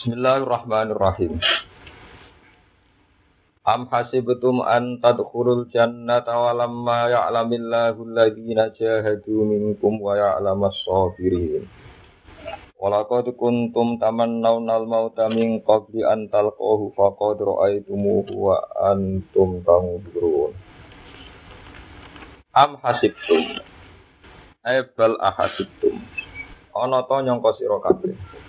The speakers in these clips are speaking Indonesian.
Bismillahirrahmanirrahim. Am hasibtum an tadkhulul jannata wa lamma ya'lamillahu alladhina jahadu minkum wa ya'lamas sabirin. Walaqad kuntum tamannawna al-mauta min qabli an talqahu faqad ra'aytumuhu wa antum tanzurun. Am hasibtum Ebal ahasibtum Ana to nyangka sira kabeh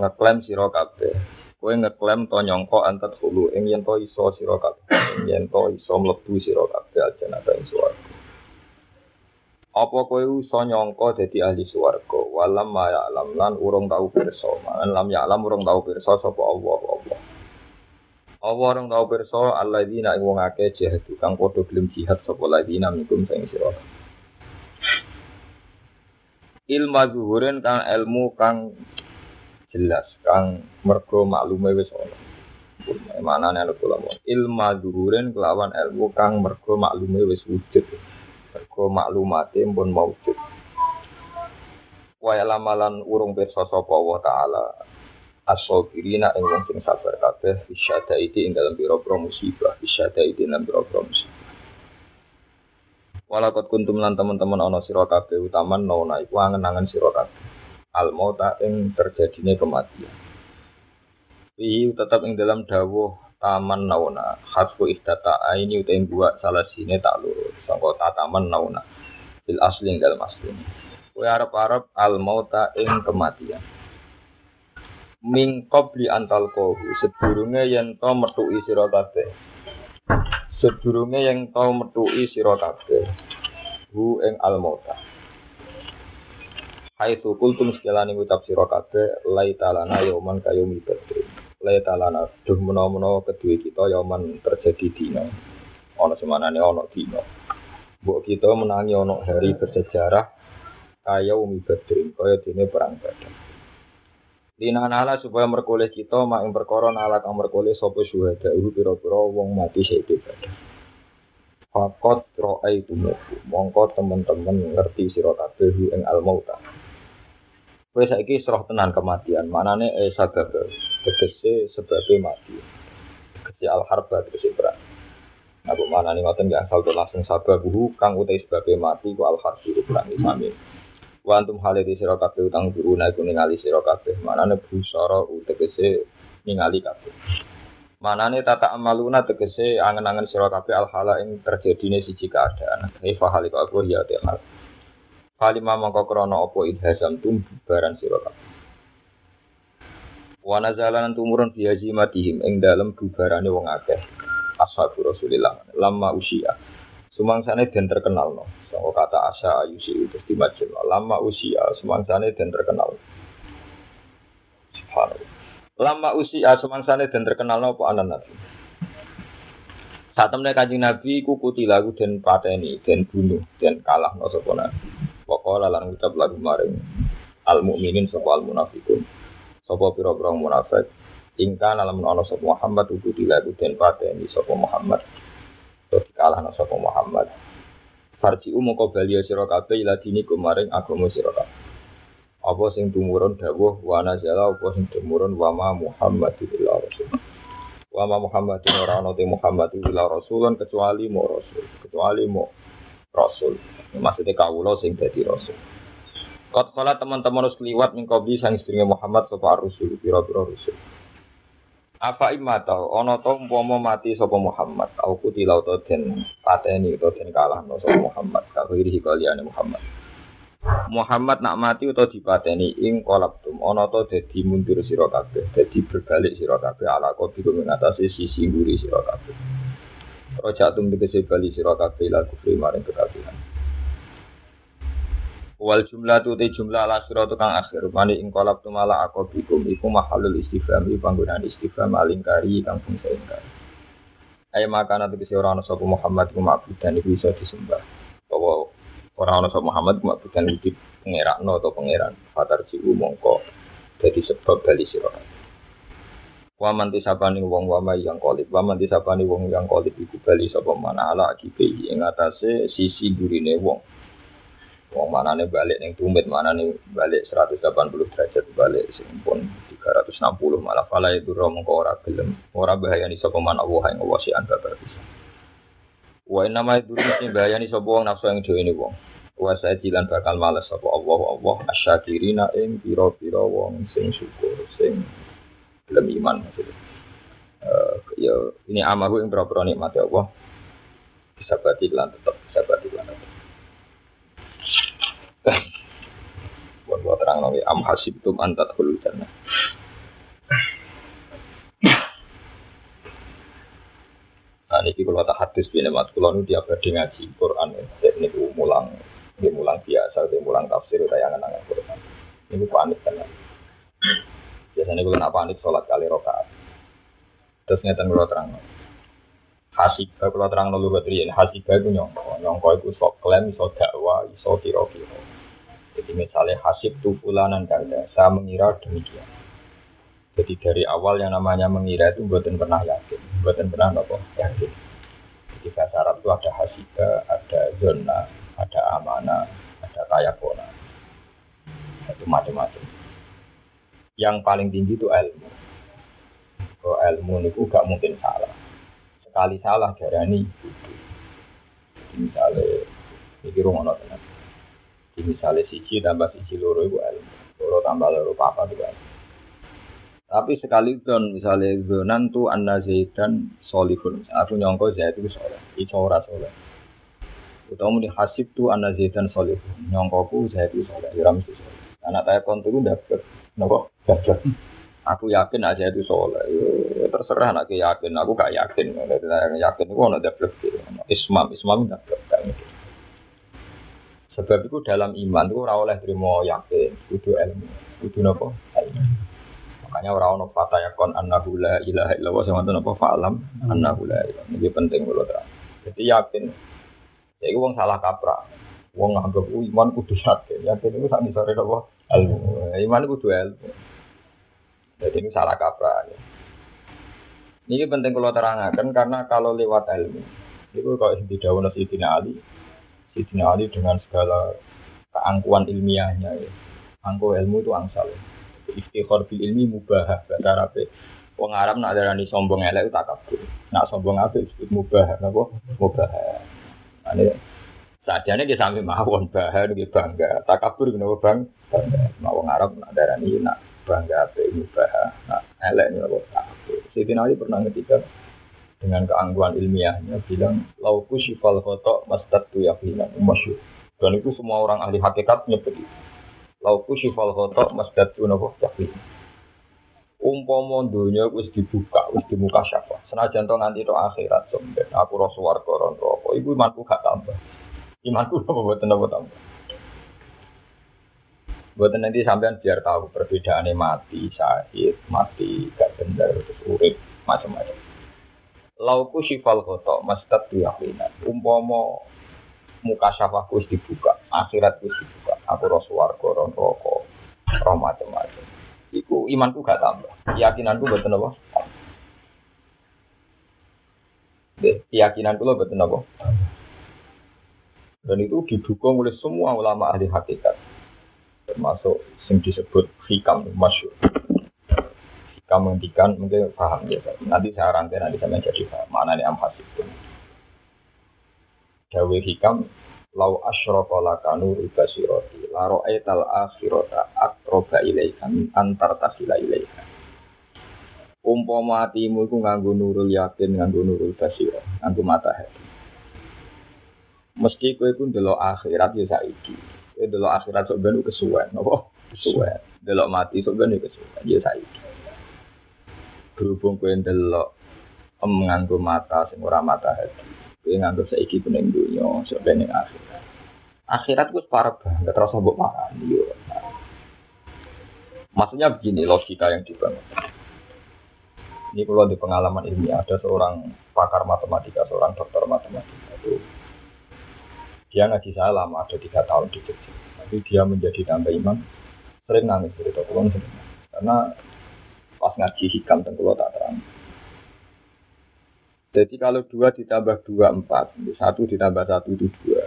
ngeklaim sira kabeh. Kowe ngeklaim to nyangka antat hulu. Ing yen to iso sira kabeh. Yen to iso mlebu sira kabeh aja ing swarga. Apa kowe iso nyangka dadi ahli swarga? Walam ma alam lan urung tau pirsa. Lam ya alam urung tau pirsa sapa Allah? Allah. Allah orang tahu perso alladzina ing wong akeh jihad. Kang padha gelem jihad sapa ladina mikum sing sira. Ilmu zuhurin kang ilmu kang jelas kang mergo maklume wis ana. Mana nek kula ilmu zuhurin kelawan ilmu kang mergo maklume wis wujud. Mergo maklumate pun maujud. Wa lamalan urung pirsa sapa Allah taala asobirina ing wong sing sabar kabeh isyada iki ing dalam pira-pira musibah isyada iki dalam pira-pira musibah Walakot kuntum lan teman-teman ana sira kabeh utaman nona iku angen-angen sira al mauta ing terjadine kematian. Ihi tetap ing dalam dawuh taman nauna. Hasbu ihtata ini uta ing buat salah sini tak lurus. Sangka tataman nauna. Bil asli ing dalam asli Kowe arep-arep al mauta ing kematian. Min qabli antal kohu sedurunge yen to metuki sira kabeh. Sedurunge yen to metuki sira kabeh. Hu ing al mauta Haitu kultum sekelani ngucap sira kabeh lai talana yauman kayomi badri lai talana duh menawa-menawa kedue kita yauman terjadi dina ana semanane ana dina mbok kita menangi ana hari bersejarah kaya umi badri kaya dene perang badar Lina nala supaya merkoleh kita mak ing perkara kang merkoleh sapa syuhada iku pira-pira wong mati syahid badar. Fakot ro'ai tumuku, mongko teman-teman ngerti sira kabeh ing al mauta. Kowe saiki serah tenan kematian, manane e sabab tegese sebabe mati. Tegese al harba tegese perang. Nah, bu mana nih ngoten nggak asal langsung sabab kang utai sebabe mati ku al harbi perang sami. Wa antum hale di sira kabeh utang duruna iku ningali sira kabeh. Manane busara utegese ningali kabeh. Manane tata amaluna tegese angen-angen sira kabeh al hala ing terjadine siji keadaan. Kaifa halika aku ya te hal. Kalimah mangko krana apa idhasam tum bubaran sira kabeh. Wa nazalan tumurun fi hazimatihim ing dalem bubarane wong akeh. Ashabu Rasulillah lama usia. Sumangsane den terkenal no. Sangka kata asa ayusi itu dimajul. Lama usia sumangsane den terkenal. Subhanallah. Lama usia sumangsane den terkenal no apa anan nabi. Saat temen kanjeng nabi kukuti lagu den pateni, den bunuh, den kalah no sapa nabi. Pokoke lan ngucap lagu maring al mukminin sapa al munafikun. Sapa pira-pira munafik ingkang alam ana sapa Muhammad kukuti lagu den pateni sapa Muhammad terus kalah nang sapa Muhammad. Farji umu kau bali sira ila dini kumaring agama sira. Apa sing tumurun dawuh wa nazala apa sing tumurun wa ma Muhammad illa rasul. Wa ma Muhammad ora ana te Muhammad illa rasulun kecuali mo rasul, kecuali mo rasul. Maksudnya kawula sing dadi rasul. Kot kala teman-teman harus liwat mingkobi sang istrinya Muhammad sapa rasul, pira-pira rasul. Apa tau ono to umpama mati sapa Muhammad au kutilau to den pateni to den kalah no sapa Muhammad kalau iri kaliane Muhammad. Muhammad nak mati utawa dipateni ing kolaptum ono to dadi mundur sira kabeh dadi berbalik sira kabeh ala kopiku mengatasi sisi nguri sira kabeh. Rojak tum dikese bali sira kabeh la kufri maring kekafiran. Wal jumlah tu te jumlah ala surat tukang akhir mani ing tu malah akobikum iku mahalul istifham iku panggunaan istifham alingkari kang fungsi ingkari. Ayo makan nanti kesi orang nasabu Muhammad iku dan iku bisa disembah. Bahwa orang nasabu Muhammad iku dan iku pengerak no atau pangeran. Fatar jiwu mongko jadi sebab bali sirah. Waman tisapani wong wamai yang kolib, waman tisapani wong yang kolib iku bali sapa mana ala akibe ing atase sisi gurine wong Wong mana nih balik yang tumit, mana nih balik 180 derajat balik simpun 360 malah fala itu mengko ora gelem. Ora bahaya ni sapa man Allah yang Allah si anta bisa. Wa inna ma mesti bahaya ni sapa wong nafsu yang dhewe wong. Wa saya jilan bakal males sapa Allah Allah asyakirina ing pira-pira wong sing syukur sing gelem iman maksudnya. Uh, ya ini amahu yang berapa nikmat ya Allah bisa berarti lan tetap bisa berarti lan tetap buat buat terang nabi am hasibtum antat hulu jannah Nah, ini kalau tak hadis bini mat kalau nu dia berdi ngaji Quran ini mulang, ini mulang biasa, ini mulang tafsir, tayangan angan Quran. Ini panik kan? Biasanya kalau nak panik sholat kali rokaat. Terus ngeten kalau terang. Hasibah kalau terang nolu baterai hasibah itu nyongko, nyongko itu sok klaim, iso dakwa, iso kiro-kiro. Jadi misalnya hasib tu fulanan kada, saya mengira demikian. Jadi dari awal yang namanya mengira itu buatan pernah yakin, buatan pernah nopo yakin. Jadi bahasa Arab itu ada hasibah, ada zona, ada amanah, ada tayakona, itu macam-macam. Yang paling tinggi itu ilmu. Kalau ilmu itu gak mungkin salah. Sekali salah darani misalnya, ini rumah. Jadi misalnya siji tambah siji loro itu ilmu. Loro tambah loro papa juga ilmu. Tapi sekali don misalnya zonan tu anna zaidan solihun. Aku nyongko zaid itu soleh. Itu ora soleh. Utawa di hasib tu anna zaidan solihun. Nyongko ku zaid itu soleh. Ya mesti soleh. Anak saya kontu itu dapat. Nopo dapat. Aku yakin aja itu soleh. Ya, terserah anak yakin. Aku gak yakin. Saya yakin itu ada dapat. Ismam, ismam dapat. Sebab itu dalam iman itu ora oleh terima yakin, kudu ilmu, kudu nopo ilmu. Makanya orang ono fata yakon annahu la ilaha illallah sama apa fa'alam annahu la ilaha. Ini penting kalau terang. Jadi yakin. Ya itu wong salah kaprah. Wong nganggap iman kudu yakin. Yakin itu sak sore apa? Ilmu. Iman kudu ilmu. Jadi ini salah kaprah. Ya. Ini penting kalau terangkan karena kalau lewat ilmu itu kalau di daun Sidina Ali, Sidina Ali dengan segala keangkuhan ilmiahnya ya. Angku ilmu itu angsal. Ya istighfar bil ilmi mubah bahasa Arab wong Arab nak darani sombong elek tak kabur nak sombong apa disebut mubah napa mubah ane sajane dia sampai mawon bahar dia bangga takabur kenapa bang bangga mau wong Arab nak darani nak bangga apa mubah nak elek napa takabur Siti Ali pernah ngetika dengan keangguan ilmiahnya bilang lauku syifal kotok mastat tu yakinan masyur dan itu semua orang ahli hakikat nyebut itu Lauku syifal khotok masjid nopo yakin. Umpama dunia wis dibuka, wis dibuka syafa. Senajan to nganti to akhirat somben. Aku ro swarga ron roko. Iku imanku gak tambah. Imanku apa boten napa tambah. Buat nanti sampean biar tahu perbedaannya mati, syahid, mati, gak bener, terus urip, macam-macam. Lauku syifal khotok, masjid yakinan. Umpama muka syafaku wis dibuka, akhirat wis dibuka. Aku roh swarga, roh neraka, roh macam-macam. Iku imanku gak tambah. Keyakinanku betul apa? Keyakinanku lo betul apa? Dan itu didukung oleh semua ulama ahli hakikat. Termasuk yang disebut hikam, masyur. Hikam menghentikan, mungkin paham ya. Nanti saya rangkai, nanti saya menjadi paham. Mana nih amhas itu. Dawe hikam lau asyraka laka nuru basirati la ra'aital akhirata aqraba ilaika min antar tasila ilaika umpama atimu iku nganggo nurul yakin nganggo nurul basira nganggo mata hati mesti kowe iku ndelok akhirat ya saiki kowe ndelok akhirat sok ben kesuwen napa kesuwen ndelok mati sok ben kesuwen ya saiki berhubung kowe ndelok nganggo mata sing ora mata hati Kowe nganggep saiki pening dunya, sok ben akhirat. Akhirat gue parah banget, terasa mbok makan. Yo. Maksudnya begini logika yang dibangun. Ini kalau di pengalaman ilmiah ada seorang pakar matematika, seorang dokter matematika itu dia ngaji saya lama, ada tiga tahun di Jogja. Tapi dia menjadi tambah iman, sering nangis cerita kulon sering Karena pas ngaji hikam tengkulo tak terang. Jadi kalau dua ditambah dua empat, satu ditambah satu itu dua.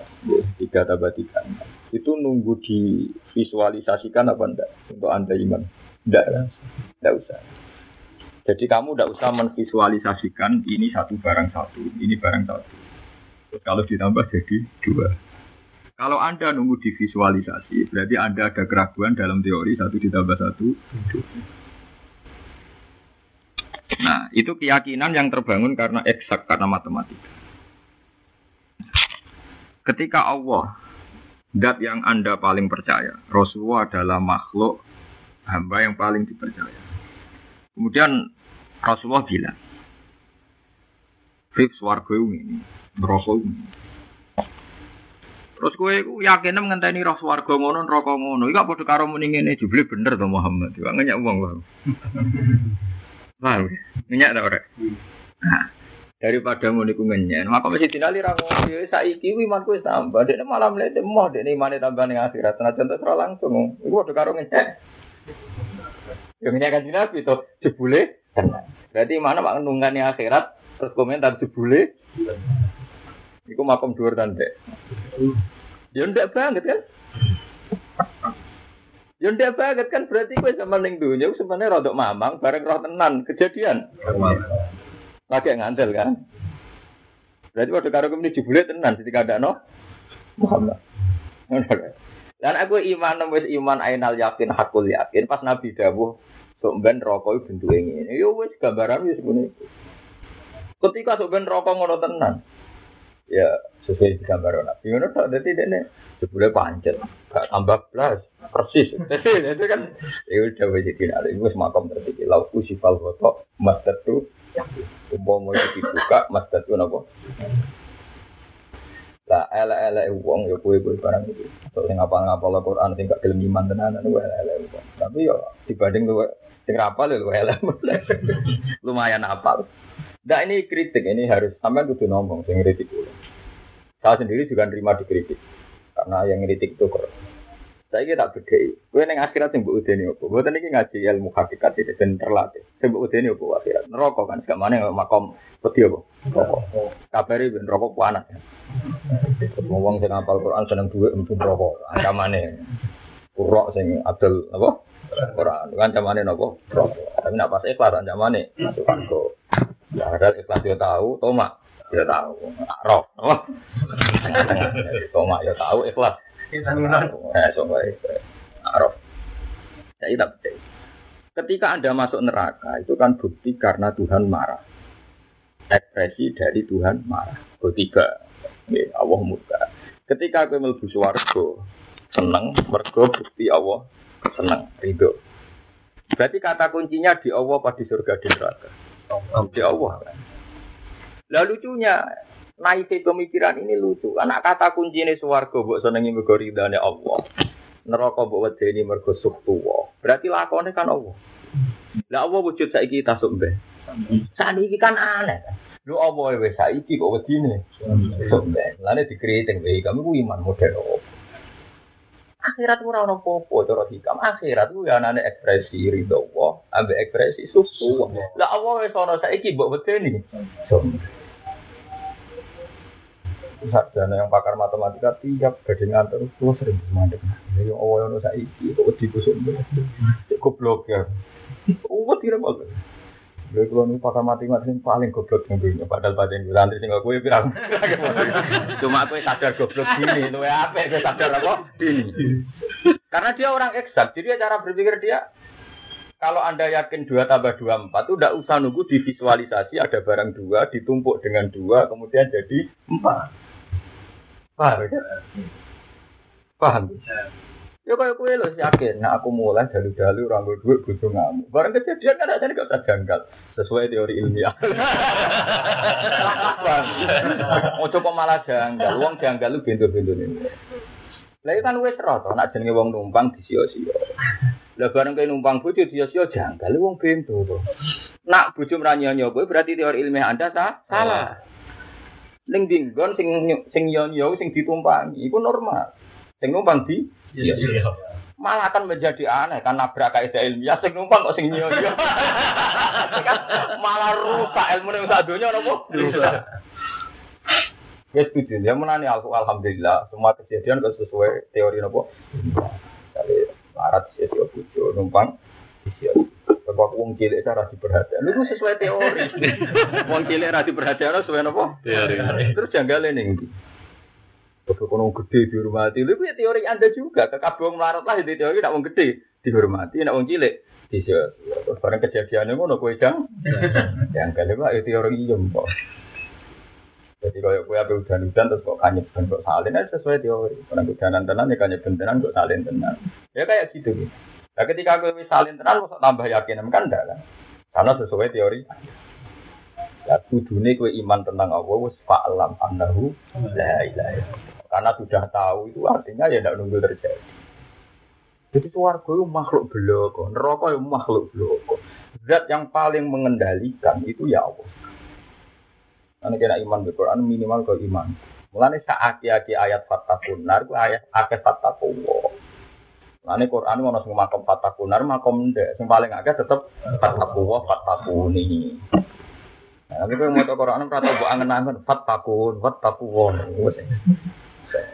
Tiga tambah tiga. Itu nunggu divisualisasikan apa enggak untuk anda iman? Enggak, enggak usah. Jadi kamu enggak usah menvisualisasikan ini satu barang satu, ini barang satu. Kalau ditambah jadi dua. Kalau Anda nunggu divisualisasi, berarti Anda ada keraguan dalam teori satu ditambah satu. Nah, itu keyakinan yang terbangun karena eksak, karena matematika. Ketika Allah, dat yang Anda paling percaya, Rasulullah adalah makhluk hamba yang paling dipercaya. Kemudian Rasulullah bilang, Fif swarga ini, neraka ini. Terus kowe iku yakin ngenteni roh swarga ngono neraka ngono. Iku padha karo muni ngene jebule bener to Muhammad. Iku ngenyak wong wae. Paham? Ngenyak ta ora? Nah, daripada ngono iku ngenyak. Maka mesti dinali ra ngono. Ya saiki imanku wis tambah. Dekne malah mlete moh dekne imane tambah ning akhirat. Senajan terus ora langsung. Iku padha karo ngenyak. Ya ngenyak kan Nabi to jebule tenang. Berarti mana mak nungani akhirat terus komentar jebule. Iku makom dhuwur tandek. Ya ndak banget kan? Ya banget kan berarti kowe zaman ning donya sebenarnya rodok mamang bareng roh tenan kejadian. Lagi ngandel kan? Berarti waktu karo kemini jebule tenan ketika ada no Muhammad. Dan aku iman wis iman ainal yakin hakul yakin pas Nabi dawuh sok ben rokok bentuke ngene. Yo wis gambaran wis ngene. Ketika sok ben rokok ngono tenan. Ya sesuai gambar Nabi ngono tok dadi dene jebule pancet. Gak tambah blas persis. Itu kan ya udah wis iki nek wis makom tertiki lau usifal foto mastatu umpama iki dibuka mastatu napa lah ele-ele wong ya kowe kowe barang iki. Sok sing ngapal-ngapal Al-Qur'an sing gak iman tenanan kowe ele-ele wong. Tapi yo dibanding kowe sing rapal yo ele lumayan apal. Nah ini kritik, ini harus sampai kudu ngomong, sing kritik dulu. Saya sendiri juga nerima dikritik, karena yang kritik itu kok. Saya kira tak beda. Gue neng akhirat yang buat udeni apa? Gue tadi ngaji ilmu hakikat ini dan terlatih. Saya buat udeni apa akhirat? Neraka kan, sekarang mana makom peti apa? Rokok. Kabari ben rokok panas. Ngomong sing apal Quran seneng duit empun rokok. Ancamane. Kurok sing adil apa? Quran. Ancamane napa? Rokok. Tapi nak pas ikhlas ancamane masuk kok. Ya ada ikhlas dia tahu, tomak dia tahu, roh, apa? Tomak ya tahu, ikhlas. Eh, coba roh. Saya tidak percaya. Ketika anda masuk neraka itu kan bukti karena Tuhan marah. Ekspresi dari Tuhan marah. Ketiga, ya, Allah murka. Ketika aku melebu suwargo, seneng, mergo bukti Allah seneng, ridho. Berarti kata kuncinya di Allah pada surga di neraka. Di Allah. Lah lucunya, naik pemikiran ini lucu. Karena kata kunci ini suwargo, buat senengi mergo Allah. Neraka buat wedeni mergo suhtuwa. Berarti lakonnya kan Allah. Lah Allah wujud saiki kita sumbe. Saat ini kan aneh. Lu Allah wis saiki kok wedine. Sumbe. Lane dikritik wae kamu ku iman model apa? Akhirat ora ono apa-apa cara hikam. Akhirat ku ya anane ekspresi ridho Allah, ambek ekspresi suhtuwa. Lah Allah wis ono saiki mbok. Sumbe. sarjana yang pakar matematika tiap badhe ngantor itu sering mandek. Ya yang awal ono saiki kok wedi kusuk. Goblok ya. Oh, tidak bagus. Lha kalau nih pakar matematika sing paling goblok dunia padahal badan gue santri sing aku ya pirang. Cuma aku sadar goblok gini, luwe apa gue sadar apa? Ini. Karena dia orang eksak, jadi cara berpikir dia kalau Anda yakin 2 tambah 2 4 itu tidak usah nunggu divisualisasi ada barang dua ditumpuk dengan dua kemudian jadi 4. Paham ya? Paham. Ya kayak kue lo yakin, nah aku mulai dalu-dalu rambut duit butuh ngamuk. Barang kejadian kan aja gak usah janggal sesuai teori ilmiah. Mau coba malah janggal, uang janggal lu bintu-bintu ini. Lah kan wis rata, nak jenenge wong numpang disio-sio. Lah bareng kowe numpang bojo disio-sio janggal wong bintu to. Nak bojo mranyo kowe berarti teori ilmiah Anda sah? salah. Ning dinggon sing sing yo sing ditumpangi iku normal. Sing numpang di malah akan menjadi aneh kan nabrak kaidah ilmiah sing numpang kok sing nyo malah rusak ilmu ning sak donya napa rusak Ya setuju. Ya menani aku alhamdulillah semua kejadian kok sesuai teori nopo. Kali larat sih bojo numpang isi Sebab wong cilik cara diperhatikan. Itu sesuai teori. wong cilik ra diperhatikan sesuai nopo? Teori. Terus janggale ning Kalau kono gede dihormati, itu ya teori anda juga. Kekabung melarat lah itu teori, nak wong gede dihormati, nak wong cilik bisa. Terus barang kejadiannya ngono kue jang, yang kali pak itu teori iya kok. Jadi kalau kue apa hujan-hujan terus kok kanyep dan kok salin aja sesuai teori. Karena hujanan tenan ya kanyep tenan kok salin tenan. Ya kayak gitu gitu. Nah ketika kue salin tenan kok tambah yakin kan enggak kan? Karena sesuai teori. Ya kudune kue iman tentang Allah wis fa'lam annahu la ilaha. Karena sudah tahu itu artinya ya tidak nunggu terjadi. Jadi suarga itu makhluk beloko, neraka itu makhluk beloko. Zat yang paling mengendalikan itu ya Allah. Karena kena iman di Quran minimal ke iman. Mulanya saaki-aki ayat fatakunar, itu ayat akeh fatakuwa. Mulanya Quran mau nasi makom fatakunar, makom ndek. Yang paling akeh tetap fatakuwa, fatakuni. Nah, kalau mau Quran, kata buat angen-angen, fatakun.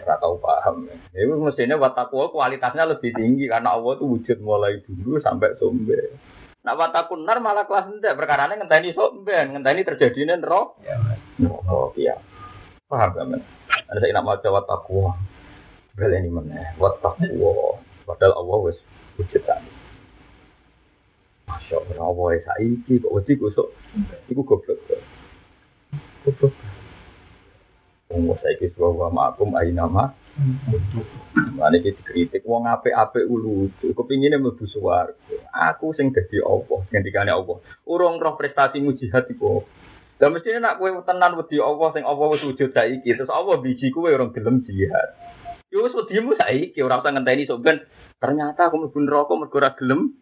Gak tahu paham. Ya, itu mestinya watakwa kualitasnya lebih tinggi karena Allah itu wujud mulai dulu sampai sombe. Nah watakunar malah kelas ini ngenteni sombe, ngenteni terjadinya roh. Oh iya. Paham men? Ada saya nak maca watakwa. Bel ini mana? Watakwa. Padahal Allah wis wujud tadi. Masya Allah, Allah ya saiki kok wedi kusuk. Iku goblok. Goblok. Wong saiki suwa makum aina ma. Mane iki dikritik wong apik-apik lucu. Kepingine mlebu swarga. Aku sing dadi Allah, ngendikane Allah. Urung roh prestasimu jihad iku. Lah mestine nak kowe tenan wedi Allah sing Allah wis wujud saiki, terus Allah biji kowe orang gelem jihad. Yo wis wedimu saiki ora usah ngenteni sok ternyata aku mlebu neraka mergo ora gelem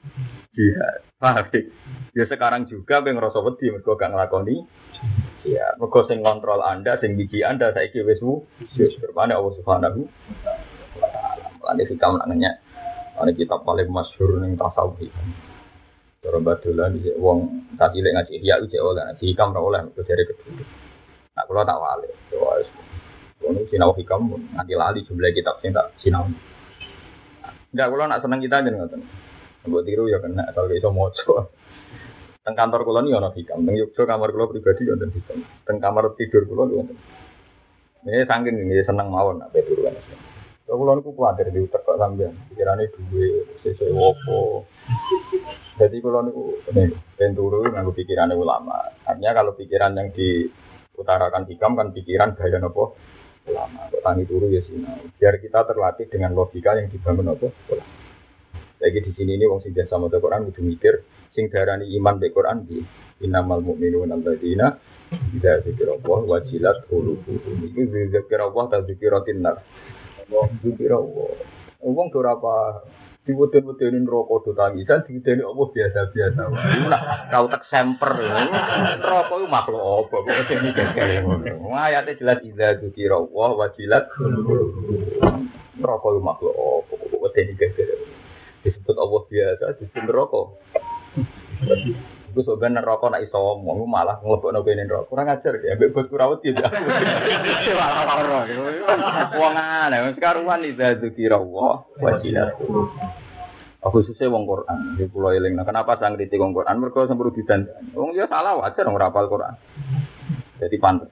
jihad. Paham? Ya sekarang juga kowe ngrasa wedi mergo gak nglakoni Ya, mergo sing kontrol Anda, sing biji Anda saiki wis wis bermana Allah Subhanahu wa taala. Lan hikam nanya. Ana kitab paling masyhur ning tasawuf iki. Cara badolan di wong tak cilik ngaji ya uje oleh ngaji hikam ora oleh mergo dari kedua. Nah, kula tak wale. Wis. Ono sinau hikam nanti lali jumlah kitab sing tak sinau. Enggak, kula nak seneng kita aja ngoten. Mbok tiru ya kena kalau iso maca. Teng kantor kula ni ana hikam, teng Yogyo kamar kula pribadi ya wonten hikam. Teng kamar tidur kula wonten. Ini saking ini seneng mawon nak tidur kan. Kalau kula niku kuwatir di utek kok sampean, pikirane duwe sesuk opo. Jadi kula niku ben turu nganggo pikirane ulama. Artinya kalau pikiran yang diutarakan hikam kan pikiran gaya nopo ulama. Kok tangi turu ya sinau. Biar kita terlatih dengan logika yang dibangun nopo ulama. Lagi di sini ini wong sing biasa maca Quran kudu mikir sing darani iman be Quran di innamal mu'minuna alladzina idza dzikra Allah wajilat qulubuhum. Iki dzikra Allah ta dzikratin nar. Allah dzikra Allah. Wong ora apa diweden-wedenin rokok do tangisan diwedeni Allah biasa-biasa. Nak kau tak semper. Rokok iku makhluk apa kok wedeni gegere ngono. Ayate jelas idza dzikra Allah wajilat. Rokok iku makhluk apa kok wedeni gegere disebut Allah biasa disebut neraka. Gue sebenarnya neraka nak iso ngomong malah ngelebok kene neraka. Kurang ajar ya, mbek bos kurawat ya. Wong aneh, sekaruan iki dzikir Allah wajilat. Aku susah wong Quran, di pulau eling. Nah, kenapa sang kritik wong Quran? Mereka semburu didan. Wong dia salah wajar wong rapal Quran. Jadi pantas.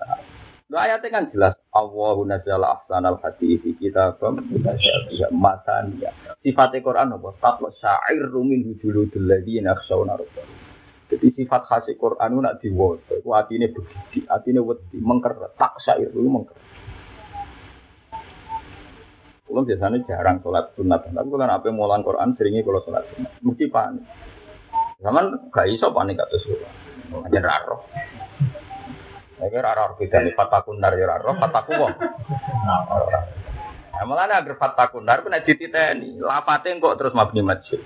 Nah, ayatnya kan jelas. Allahu nazzala ahsanal hadis kita mutasyabih mataniya. Sifatnya Quran apa? Tatwa syair rumin hujuludul ladina khshawna rabbah. Jadi sifat khas Quran itu nak diwaca. Itu artinya begitu, artinya wedi, mengker, tak syair itu mengker. Kalau biasanya jarang sholat sunat, tapi kalau apa mulan Quran seringnya kalau sholat sunat, mesti panik. Zaman gak iso panik atau sholat, hanya raro. Saya raro beda nih fatakun ya raro, fataku wong. Nah, malah agar fatakun nar pun ada titeni, lapatnya kok terus mabni masjid.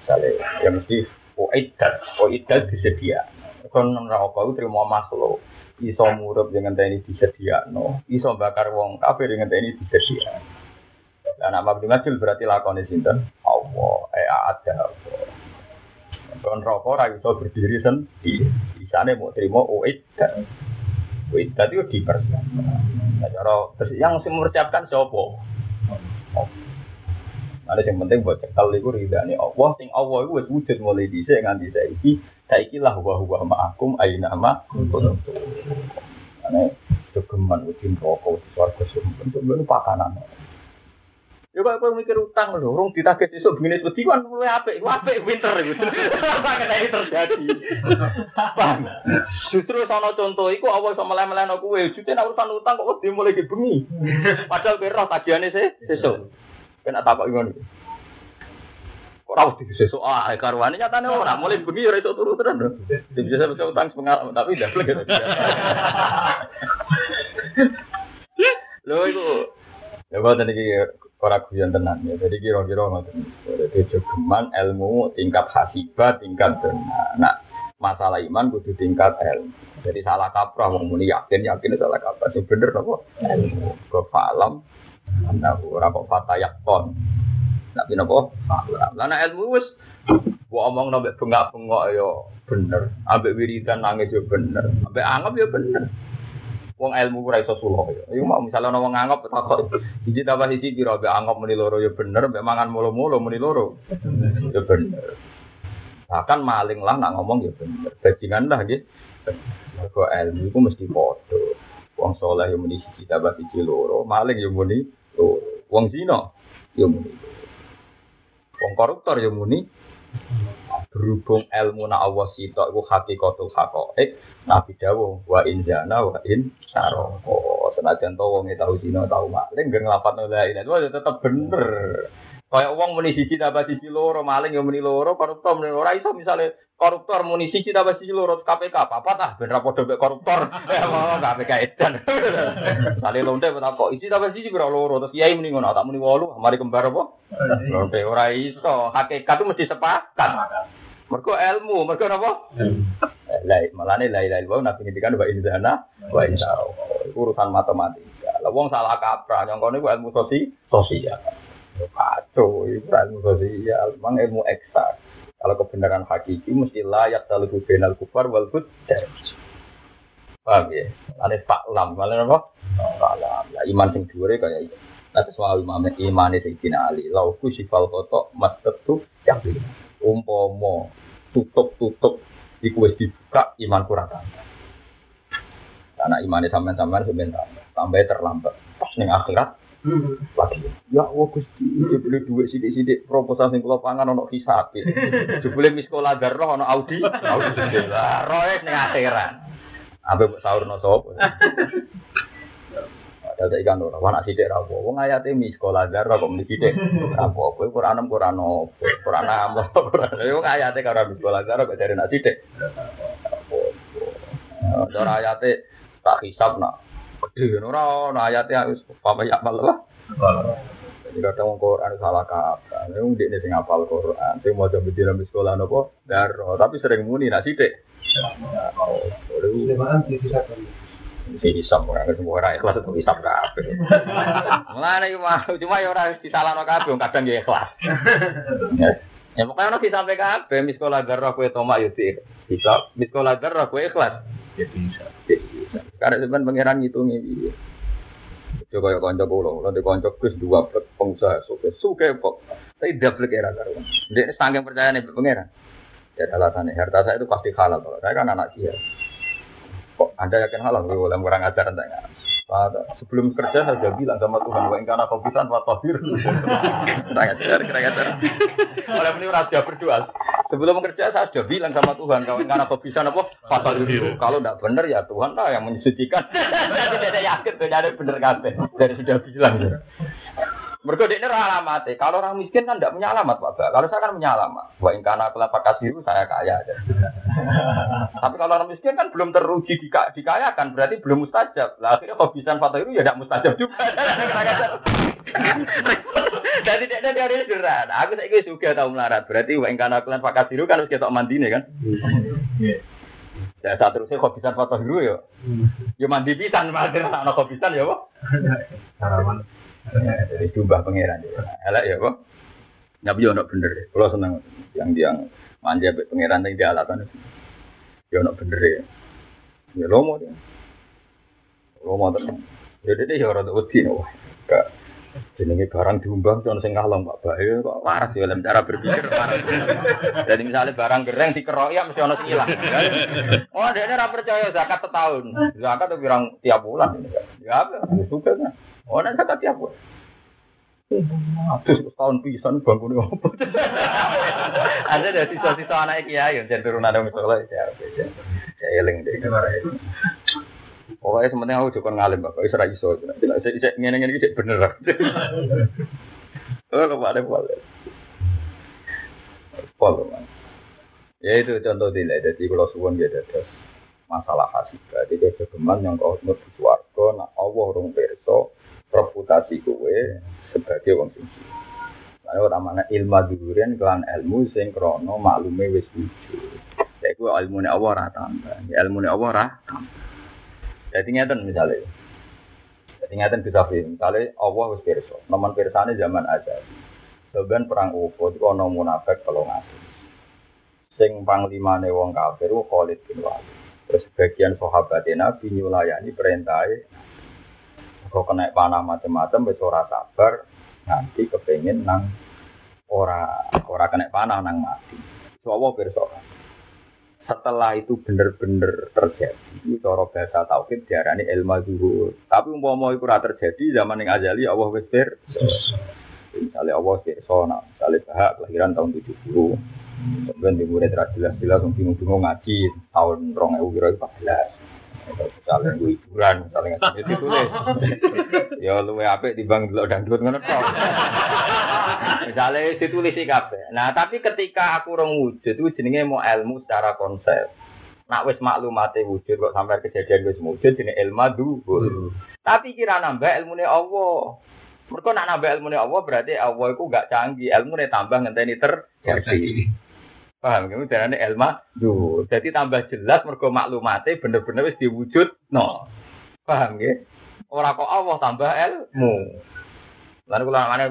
Misalnya, ya mesti Uiddat, uiddat disedia. Kon neraka itu terima makhluk. Iso murup dengan tni disedia, no. Iso bakar wong kafir dengan tni disedia. Dan nama Abdul Majid berarti lakoni sinten Allah, eh ada. Kon neraka ora iso berdiri sendiri. Isane mau terima uiddat. Widat itu dipersiapkan. Nah, cara yang mempersiapkan siapa? Ada yang penting buat cekal itu ridhani Allah. Sing Allah itu wis wujud mulai dhisik nganti saiki. Saiki lah wa huwa ma'akum aina ma kuntum. Ane jogeman udin rokok swarga sumpah. Itu pakanan. Ya kok aku mikir utang lho, urung ditagih esuk begini wedi kan luwe apik, apik winter iku. Kena iki terjadi. Paham? Justru sono contoh iku apa iso meleh-melehno kuwe, jute nek urusan utang kok wedi mulai bengi. Padahal kowe roh tagihane sesuk. Kena takok ngono. Kok ora wedi sesuk ah karuane nyatane ora mulai bengi ora iso turu terus. Bisa bisa utang pengalaman tapi ndak lek. Lho iku Ya kok tadi ora guyon tenan ya. Jadi kira-kira ngoten. Jadi jogeman ilmu tingkat hasibah, tingkat tenan. Nah, masalah iman kudu tingkat ilmu. Jadi salah kaprah mau muni yakin yakin salah kaprah. Sing bener apa? Ilmu. Ke falam anda ora kok fatayakon. Tapi napa? Falam. Lah nek ilmu wis gua omong nambah bengak-bengok ya bener. Ambek wiridan nangis ya bener. Ambek anggap ya bener. Wong ilmu ora iso sulo ya. Iku mau misalnya ana wong anggap takok iki tambah siji kira be anggap muni loro ya bener, be mangan mulu-mulu muni loro. Ya bener. Bahkan maling lah nak ngomong ya bener. Bajingan lah nggih. Mergo ilmu iku mesti padha. Wong soleh ya muni siji tambah siji loro, maling ya muni loro. Wong zina ya muni. Wong koruptor ya muni berhubung ilmu na Allah sitok iku hakikatul haqaiq Nabi dawuh wa in zana wa in saroko senajan to wong e tau zina tau maling geng nglapat la ilaha itu tetep bener Kayak uang muni siji tambah siji loro, maling yang muni loro, koruptor muni ora iso misale koruptor muni siji tambah siji loro KPK papat ah ben ra padha mek koruptor. Ya KPK edan. Sale lonte apa kok siji tambah siji pira loro terus kiai muni ngono tak muni 8, mari kembar apa? Lonte ora iso. Hakikat itu mesti sepakat. Mergo ilmu, mergo napa? Lah malane la ilaha illallah nabi ngendikan wa inzana wa insya Urusan matematika. Lah wong salah kaprah nyongkone ku ilmu sosial. sosial. Kacau, itu ilmu sosial, memang ilmu eksak. Kalau kebenaran hakiki mesti layak dalam benal kufar wal fujjar. Paham ya? Ane pak lam, malah apa? Pak lam. Lah iman sing dhuwure kaya iki. Nah, soal imam imane Sayyidina Ali, lauku sifal kotok mastetu yang umpama tutup-tutup iku wis dibuka iman kurang tambah. Karena imannya sampean-sampean sebentar tambah terlambat. Pas ning akhirat lagi. Ya Allah Gusti jebule duit sithik-sithik proposal sing kula pangan ana hisab jebule miskola darah ana Audi. Audi. Lah roe ning akhirat. Ampe mbok saurno sapa Ada ikan ora, wana sidik ra apa. Wong ayate miskola darah kok muni sidik. Ra apa, Quran Quran opo, Quran amlo, Quran. Yo ayate karo miskola darah kok dari nak sidik. Ora ayate tak hisab nak gede ora ana ayate wis apa ya apal lah. Jadi kadang wong Quran salah kata. Wong ndekne sing apal Quran, sing maca di sekolah napa daro, tapi sering muni nak sithik. Si hisap ora semua ora ikhlas itu hisap kabeh. Mulane iki mah cuma ya ora disalahno kabeh kadang ya ikhlas. Ya pokoknya ono disampe kabeh miskola garra kowe tomak yo hisap, miskola garra kowe ikhlas. Ya bisa. Karena sebenarnya pangeran ngitungi piye. Coba ya kanca kula, kula di kanca Gus dua pengusaha suke suke kok. Tapi double kira karuan. Dia saking percaya nih pangeran. Ya alasannya harta saya itu pasti halal. Kalau saya kan anak dia. Kok Anda yakin halal? Gue boleh kurang ajar enggak? Sebelum kerja saya sudah bilang sama Tuhan, wa ingkana kompitan wa tahir. Kurang ajar, kurang ajar. Oleh ini raja berdoa. Sebelum kerja saya sudah bilang sama Tuhan, kalau ingkana kompitan apa? Pasal itu. Kalau tidak benar ya Tuhan lah yang menyucikan. Jadi tidak yakin tuh, jadi benar kata. Dari sudah bilang. Mereka ini alamat Kalau orang miskin kan tidak punya alamat Pak. Kalau saya kan punya alamat. Wah ingkana kelapa kasih saya kaya aja. Tapi kalau orang miskin kan belum teruji dika, dikayakan, berarti belum mustajab. Lah akhirnya bisa foto itu ya tidak mustajab juga. Jadi tidak ada dari sederhana. Aku saya juga tahu melarat. Berarti wah ingkana kelapa kasih kan harus kita mandi nih kan. Ya saat terusnya kok bisa foto dulu ya. Ya mandi pisan, mandi anak kok bisa ya, Pak. Jadi jubah pangeran. Elek ya kok. Nabi yo nak bener. Kalau seneng yang yang manja pangeran yang di alatan itu. Yo nak bener ya. Ya lomo dia. Lo mau terus. Jadi dia ya orang wedi wah. Gak jenenge barang diumbang sono sing kalong Pak Bae kok waras ya dalam cara berpikir. Jadi misalnya barang gereng dikeroki ya mesti ono sing. Oh, dia ora percaya zakat setahun. Zakat tuh pirang tiap bulan. Ya apa? Suka kan. Oh, nek zakat tiap bulan. Terus tahun pisan bangkune opo? Ada dari sisa-sisa anak kiai yang turunan dong misalnya ya. Saya eling deh. Pokoknya sementing aku juga ngalim bapak, itu iso. Tidak saya ngene ngene iki bener. Oh, kok ada pol. Pol, Ya itu contoh tidak. Jadi kalau suwon dia ada masalah hasil. Jadi kegeman yang kau mau suwargo, nah Allah rong perso reputasi kue sebagai wong suci. Lalu orang mana ilmu durian kelan ilmu sing krono maklume wis wujud. Ya gue ilmu Allah rata tambah, ilmu Allah rata jadi ngeten misalnya. Jadi ngeten bisa film. Misalnya Allah harus pirsa. Nomor pirsane zaman aja. Sebenarnya perang Uhud itu ono munafik kalau ngasih. Sing panglimane wong kafir Khalid bin Walid. Terus bagian sahabat Nabi nyulayani perintahnya kok kena panah macam-macam wis ora sabar nanti kepengen nang ora ora kena panah nang mati. So Allah pirsa. Setelah itu benar-benar terjadi itu cara bahasa tauhid diarani ilmu zuhur. Tapi umpama itu ora terjadi zaman yang azali Allah wis misalnya Allah sona misalnya bahak kelahiran tahun 70 kemudian di murid jelas-jelas bingung-bingung ngaji tahun rong ewu kira misalnya gue hiburan misalnya nggak itu tulis ya lu apa di bang dulu dangdut ngono Misalnya ditulis sih kafe. Nah, tapi ketika aku rong wujud itu jenenge mau ilmu secara konsep. Nak wis maklumate wujud kok sampai kejadian wis wujud jenenge ilmu dulu. Hmm. Tapi kira nambah ilmune Allah. Mereka nak nambah ilmune Allah berarti Allah itu gak canggih, ilmune tambah ngenteni terjadi. Paham kamu darane ilmu dulu. Jadi tambah jelas mereka maklumate bener-bener wis diwujud no. Paham ya? Orang kok Allah tambah ilmu. Lalu kalau mana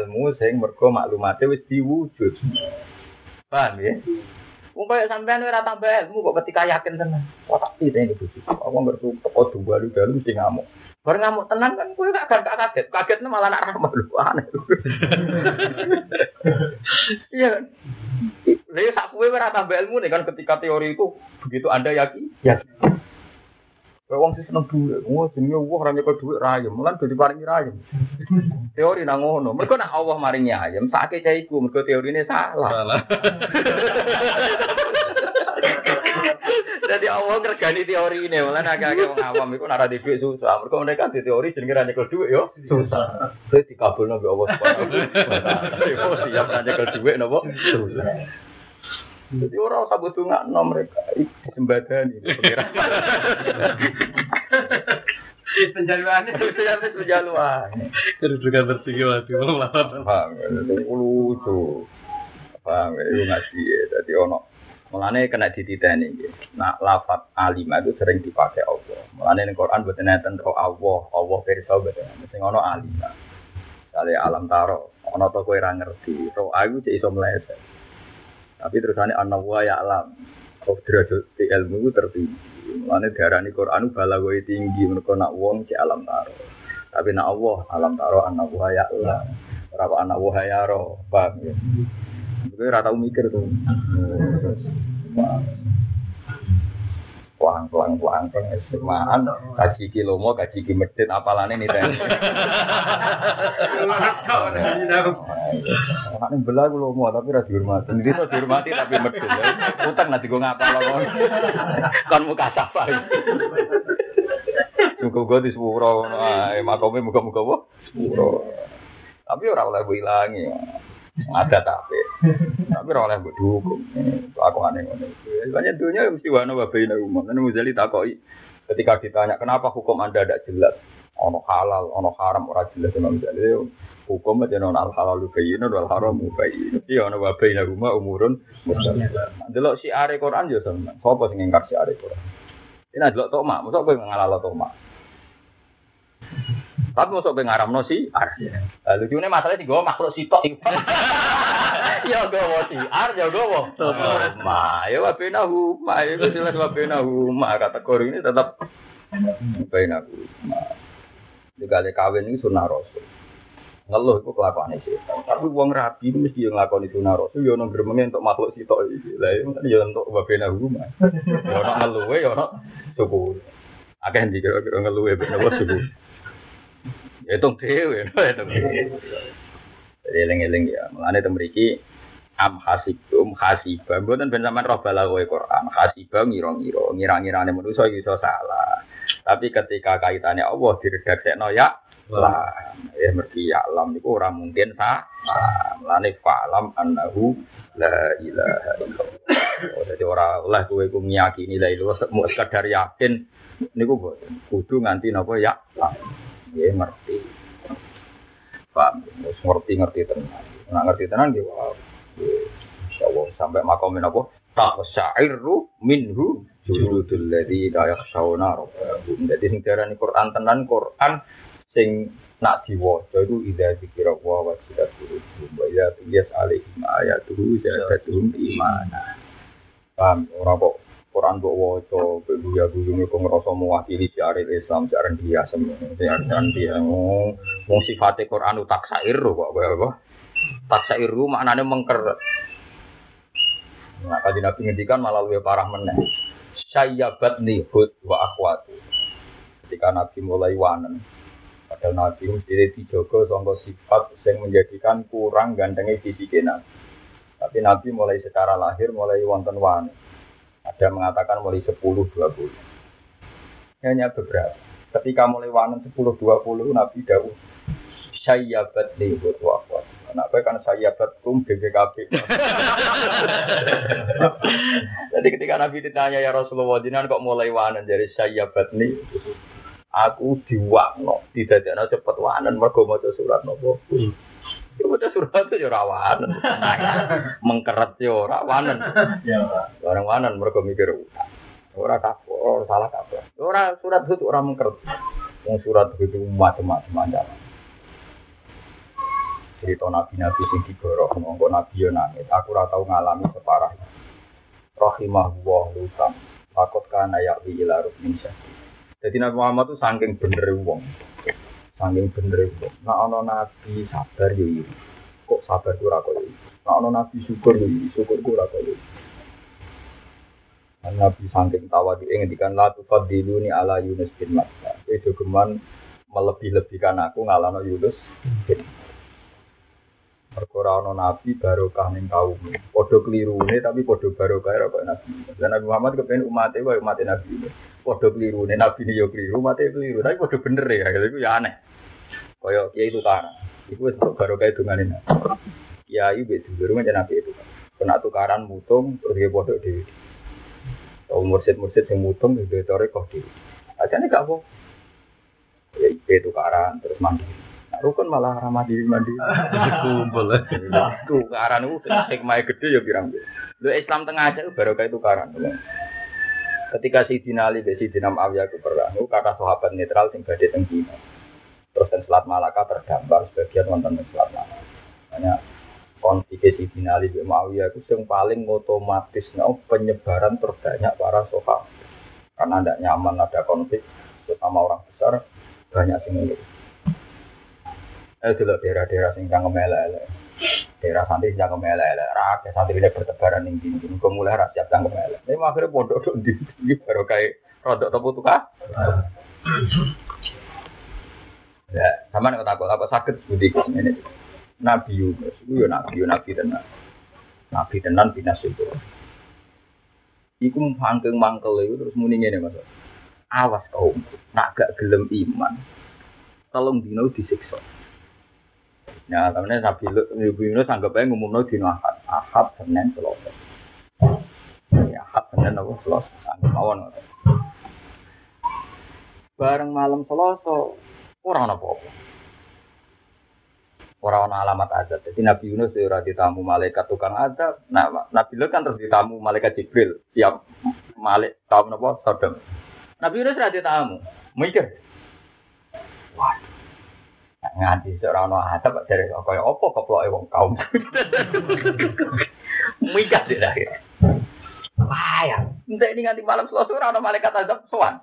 ilmu sing mergo maklumate wis diwujud. Paham ya? Kaya sampean ora tambah ilmu kok ketika yakin tenan. Kok tak ini bojo. Aku ngerti teko dua di dalam mesti ngamuk. Baru ngamuk tenan kan kowe gak gak kaget. Kagetnya malah nak ramah lu aneh. Iya kan? Lha sak kowe ora tambah ilmu nih kan ketika teori itu begitu Anda yakin? Yakin. Kayak wong sih seneng duit, wong jenenge wong ora nyekel duit rayem, mulan dadi paringi rayem. Teori nang ngono. Mergo nek Allah maringi ayem, sakake cah iku mergo teorine salah. Salah. Jadi Allah ngergani teori ini, malah agak-agak wong awam iku nara di duit susah. Mergo mereka di teori jenenge ra nyekel duit yo susah. Terus dikabulno mbek Allah Subhanahu wa taala. Siap ra nyekel duit napa? Susah. Jadi orang usah butuh nggak no mereka sembadan ini. Penjaluan itu penjaluan. Kedudukan tertinggi waktu melawan. Paham, lucu. Paham, itu ngaji ya. Jadi ono Mulane kena dititeni nggih. Nah, lafat alimah itu sering dipakai Allah. Mulane ning Quran boten enten roh Allah, Allah pirsa boten. Sing ono alimah. Kali alam taro, ono to kowe ora ngerti. Roh aku cek iso meleset. Tapi terusannya anak wa ya alam. Kau derajat ilmu itu tertinggi. Mana darah ini Quran balagoi tinggi. Mereka nak wong ci alam taro. Tapi nak Allah alam taro anak wa ya alam. Berapa anak wa ya roh. Paham ya? Gue rata mikir tuh. Kuang kuang kuang kuang semaan kaji kilo mau kaji ki medit apalane nih teh. Anak belah kulo mau tapi rasa dihormati. Ini tuh dihormati tapi medit. Utang nanti gue ngapa lo kan muka sapa. Muka gue di sepuro, eh makomnya muka muka gue sepuro. Tapi orang oleh gue hilangi ada tapi. Tapi orang lain dukung aku aneh aneh banyak dunia mesti wana babai rumah nanti muzali takoi ketika ditanya kenapa hukum anda tidak jelas? Ono halal ono haram orang jelas? Sama muzali hukum aja non al halal bayin wal haram bayin iya ono babai rumah umurun mursal delok si are Quran yo sama sapa sing ngingkar si are Quran? Ini delok toma mosok kowe ngalalo toma tapi masuk ke ngaram si ar. Lalu lucunya masalahnya sih gue makhluk sitok. ya gue mau si ar, ya gue mau. Ma, ya wabena huma, ya jelas wabena huma. Kategori ini tetap Bain aku. Dikali kawin ini sunnah rasul. Ngeluh itu kelakuan setan. Tapi uang rapi itu mesti yang ngelakoni sunnah rasul. Ya ono gremenge untuk makhluk sitok iki. Lah itu kan ya untuk baben aku mah. Ya ono ngeluh ya ono suku. Akeh ndi kira-kira ngeluh ben apa suku. Ya itu dhewe, itu. Jadi eling-eling ya. Mulane teng mriki am hasibum hasibah mboten ben sampean roh balagoe Quran. Hasibah ngira-ngira ngira-ngirane manusa iso salah. Tapi ketika kaitannya Allah diredaksekno ya lah. Ya mesti ya alam itu orang mungkin salah. Lane falam annahu la ilaha illallah. Jadi orang lah kowe ku ngiyakini la ilaha mau sekadar yakin niku kudu nganti napa ya lah ya ngerti paham wis ngerti-ngerti tenan nah ngerti tenan nggih Insyaallah sampai makomin apa? Tak syairu minhu juludul ladzi la yakhshawna rabbahum. Dadi sing diarani Quran tenan Quran sing nak diwaca itu idza zikra wa wasilat qulubuhum wa ya tuyas alaihim ayatuhu zadatuhum imana. Paham ora kok Quran kok waca beguya guyune kok ngrasa mewakili syiar Islam syiar dia semono syiar dia wong sifate Quran utak syair kok apa tak sairu maknanya mengker. Nah, kaji Nabi ngendikan malah lebih parah meneh. Sayyabat nihud wa akhwatu. Ketika Nabi mulai wanen, padahal Nabi mesti dijogo sangka sifat yang menjadikan kurang gantengnya Nabi. Tapi Nabi mulai secara lahir mulai wonten wanen. Ada mengatakan mulai 10 20. Hanya beberapa. Ketika mulai wanen 10 20 Nabi dawuh sayyabat nihud wa akhwatu. Nak kan saya betum BPKB. Jadi ketika Nabi ditanya ya Rasulullah, jinan kok mulai wanen dari saya batni. Aku diwakno, tidak ada cepet wanen mergo surat nopo. Ya maca surat itu ya. Mengkeret ya ora wanen. Ya Orang wanen mergo mikir ora kapok, salah kapok. Ora surat itu ora mengkeret. Wong surat itu macam-macam ancaman cerita nabi-nabi sing digorok monggo nabi yo nangis aku ora tau ngalami separah rahimahullah lutam takut kana ya wi ila rukmin jadi Nabi Muhammad itu saking bener wong saking bener wong nah ono nabi sabar yo iki kok sabar ora koyo nah ono nabi syukur yo syukur ora koyo Nabi saking tawa di ngendikan la tufadiluni ala Yunus bin Matta. Itu geman melebih-lebihkan aku ngalano Yunus bin Perkara ana nabi barokah ning kaum. Padha klirune tapi padha barokah ora kok nabi. Dan Nabi Muhammad kepen umate wae umat nabi. Padha klirune nabi ne yo kliru, umate kliru, tapi padha bener ya. Itu ya aneh. Kaya kiai itu kan. Iku wis barokah dungane nabi. Kiai wis dulu kan nabi itu. Kena tukaran mutung terus dia padha dhewe. Tau mursid-mursid sing mutung di tore kok dhewe. Ajane gak apa. Ya itu tukaran terus mandi. Rukun malah ramah diri mandi. Kumpul. Tukaran itu hikmah gede ya pirang. Lu Islam tengah aja baru kayak tukaran. Ketika si Ali dan Sidina Muawiyah ke perang, itu kata sahabat netral sing badhe teng Cina. Terus dan Selat Malaka tergambar sebagian wonten teng Selat Malaka. Hanya konflik Sidina Ali dan Muawiyah itu yang paling otomatis no, penyebaran terbanyak para sahabat. Karena tidak nyaman ada konflik, terutama orang besar, banyak sing Eh dulu daerah-daerah sing kang melele. Daerah santri sing kang melele. Rakyat santri ini bertebaran ning dindi. Kok mulai rakyat kang melele. Tapi akhirnya pondok tok ndi baru kayak rodok topo tukah. Ya, sama nek takut apa sakit budi ini. Nabi Yunus, itu ya Nabi, Nabi tenan. Nabi tenan binas itu. Iku mangkel mangkel itu terus muni ngene Mas. Awas kaum, nak gak gelem iman. Tolong dino disiksa. Ya, temennya Nabi Ibu Yunus anggap aja ngumumno dino ahad, ahad Senin Selasa. Ya, ahad Senin apa Selasa, anggap mawon. Bareng malam Selasa, orang apa-apa. Orang ana alamat azab. Jadi Nabi Yunus ya ora ditamu malaikat tukang azab. Nah, Nabi Lut kan terus ditamu malaikat Jibril, siap malik kaum napa Sodom. Nabi Yunus ora ditamu. Mikir. Waduh nganti seorang no atap dari kaya apa keploke wong kaum. Mikah sih dah. Wah, entah ini nganti malam selasa ora ana malaikat azab sowan.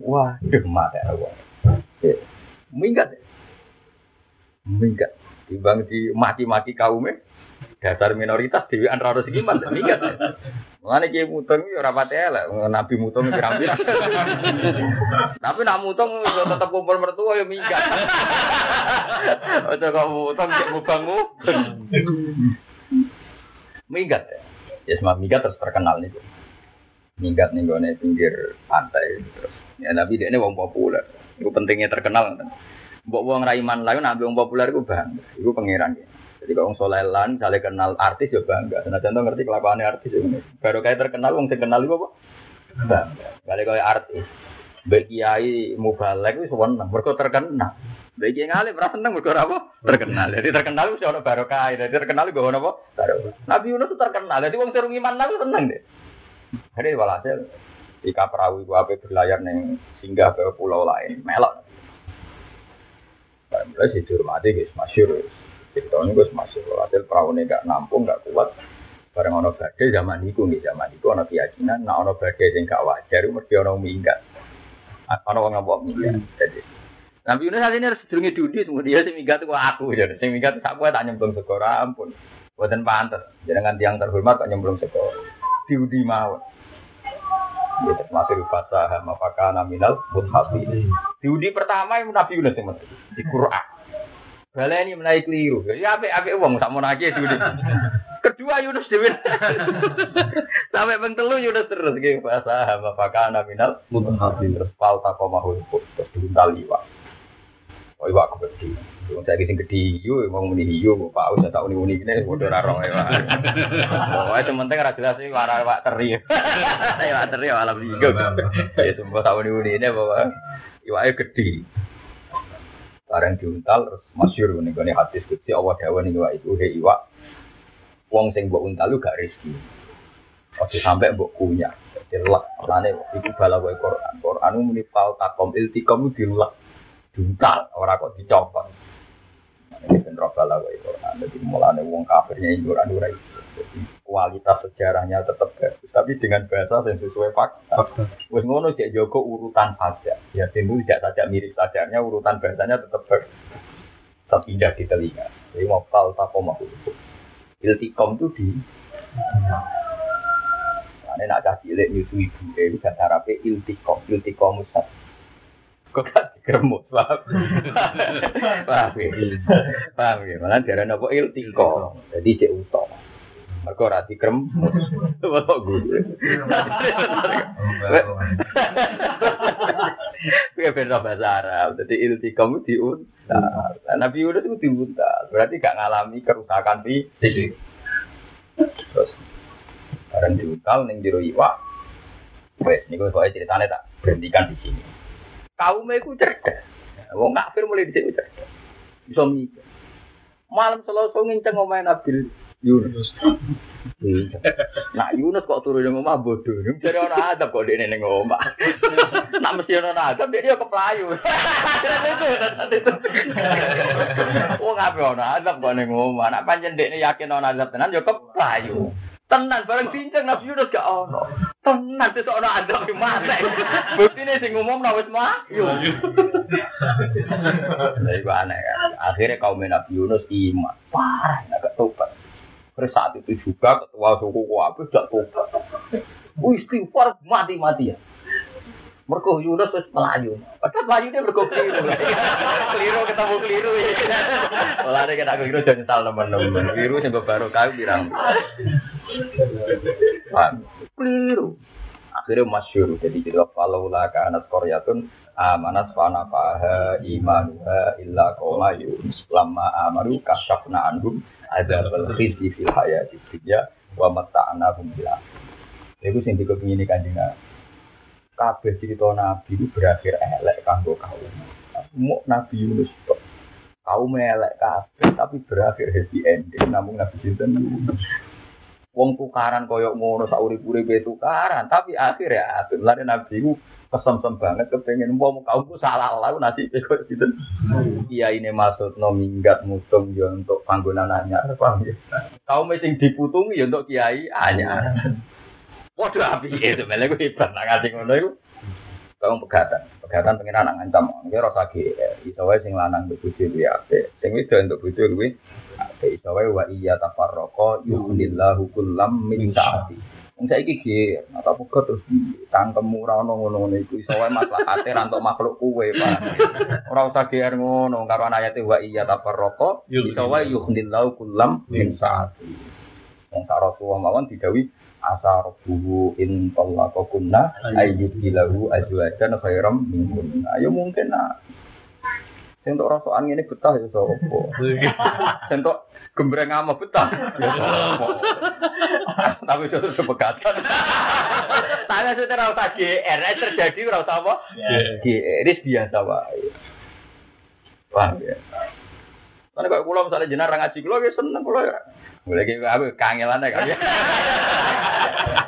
Waduh, mate Allah. Minggat. Minggat. Timbang di maki-maki kaumnya, dasar minoritas dewi antara harus gimana? Minggat. Mengenai kiai mutong ya rapat elek, nabi mutong pirang-pirang. Tapi nak mutong ya tetap kumpul mertua ya minggat. Ojo kok mutong cek mubangmu. Minggat ya. Ya semua minggat terus terkenal nih. Minggat nih gue pinggir pantai terus. Ya nabi dia ini wong populer. Itu pentingnya terkenal. Mbok wong raiman lain nabi wong populer itu bang. Itu pangeran ya. Jadi kalau orang soleh lan, saling kenal artis ya bangga. Nah contoh ngerti kelakuan artis ya. Baru terkenal, orang terkenal itu apa? Bangga. Kali kayak artis. Baik kiai mubalek itu seneng, mereka terkenal. Baik kiai ngalih merasa seneng mereka apa? Terkenal. Jadi terkenal orang baru kaya. Jadi terkenal itu apa? Baru. Nabi Yunus terkenal. Jadi orang seru iman nabi seneng deh. Jadi walhasil jika perahu itu apa berlayar neng singgah ke pulau lain, melok. Mulai sih dihormati guys, masyur guys. Cerita ini gue masih hasil perahu ini gak nampung, gak kuat. Bareng ono badai zaman itu nih zaman itu ono keyakinan, nah ono badai yang gak wajar, mesti ono minggat. Ono orang ngabok minggat. Jadi Nabi Yunus saat ini harus sedurungi dudi, semua dia sing minggat itu aku, jadi sing minggat aku tak nyemplung sekora ampun. Buatan pantas, jangan tiang terhormat tak nyemplung sekora. Diudi mau. Ya, masih fasah mafaka naminal muthafi. Diudi pertama yang Nabi Yunus yang di Quran. Baleni mulai keliru. Ya apik apik wong sak monake dhewe. Kedua Yunus dhewe. Sampai ping telu Yunus terus nggih bahasa apakah ana minal mutahafin terus fal taqamahu terus diuntal iwak. Oh iwak gede. Wong saya sing gede yo wong muni yo kok Pak usah tak uni-uni kene padha ora roh ya. Pokoke sementing ora jelas iki wara iwak teri. Iwak teri alam ligo. Ya sumpah tak uni-uni ini pokoke iwake gede. Barang diuntal terus masyur nih gue hadis kecil Allah dawa nih iwa itu he iwa. Wong sing mbok untal lu gak rezeki. Oke sampai mbok kunyah. Dilak lane iku bala wae Quran. Quran muni fal takom iltikom dilak. Diuntal ora kok dicopot. Ini ben bala wae Quran. Jadi mulane wong kafirnya Quran ora itu. Jadi kualitas sejarahnya tetap bagus, tapi dengan bahasa yang sesuai fakta. Wes ngono cek Joko urutan saja. Ya tentu tidak saja mirip sajarnya, urutan bahasanya tetap bagus. Tetap indah di telinga. Jadi mau kal tapo mau Iltikom itu di Ini nak kasih lihat nyusu ibu itu gak sarape iltikom, iltikom musab. Kok gak dikeremut, paham? Paham ya? Paham ya? Malah darah apa iltikom. Jadi cek utama. Mereka ora dikrem. Bapak gue. Kuwi beda bahasa Arab. Jadi iltikam diuntar. Nabi Yunus itu diuntar. Berarti gak ngalami kerusakan fisik. Terus bareng diuntal ning jero iwak. Wes niku kok ceritanya tak berhentikan di sini. Kaum iku cerdas. Wong kafir mulai dhisik cerdas. Bisa mikir. Malam Selasa nginceng omahe Nabi Yunus. Nak Yunus kok turun yang omah bodoh. Jare ana adab kok dene ning omah. Nak mesti ana adab dia keplayu. Wong ape ana adab kok ning omah. Nak pancen dekne yakin ana adab tenan ya keplayu. Tenan bareng cincang Nabi Yunus gak ono. Tenan sesuk ana adab di mate. Buktine sing umum wis mah. Lah iku aneh kan. Akhirnya kaum Nabi Yunus iman. Parah, gak tobat. Terus saat itu juga ketua suku Kuwabe tidak tobat. Oh istighfar mati-matian. Mergo Yunus wis melayu. Padahal melayu dia mergo keliru. keliru ketemu keliru. Mulane kena keliru jangan nyesal teman-teman. Keliru sing baru kau bilang. Keliru. Akhirnya masyur. Jadi kita kalau lah kanat koryatun amanat fana faha imanuha illa koma yunus lama amaru kasyafna anhum ada khizi fil hayati dunya wa mata'na hum bil Iku sing dikepingin kanjeng Nabi. Kabeh cerita Nabi itu berakhir elek kanggo kaum. Semua Nabi Yunus kok. Kaum elek kabeh tapi berakhir happy ending namun Nabi sinten. Wong tukaran koyok ngono sak urip-uripe tukaran, tapi akhir ya lare Nabi ku kesem-sem banget kepengen mau kaumku salah lalu nasi kok gitu. Iya ini maksud no minggat mutung ya untuk panggonan anyar paham ya. Kaum sing diputungi ya untuk kiai anyar. Waduh api itu, malah gue hebat nak ngaji ngono itu. Kau pegatan, pegatan pengen anak ngancam, dia rasa GR, iso wae sing lanang untuk bojo luwe apik, sing untuk bojo luwe apik, iso wae wa iya tafarraqa yuhnillahu kullam min sa'ati. Wong saiki GR, atau pegat terus cangkemmu ora ono ngono-ngono iku, iso wae maslahate ra makhluk kuwe, Pak. Ora usah GR ngono, karo ayate wa iya tafarraqa, iso wae yuhnillahu kullam min sa'ati. Wong sak Rasulullah mawon didawi asa rabbuhu in tallaqa kunna ayyudilahu azwajan khairam minkum. Ayo mungkin nak Sing tok rasokan ngene betah ya sapa. Sing tok gembreng ama betah ya. Tapi itu sepegatan. Tapi itu ora usah GR, nek terjadi ora apa? GR biasa wae. Wah ya. Karena kalau pulau misalnya jenar ngaji kulo ya seneng kulo ya. Boleh gitu apa kangelan ya kan.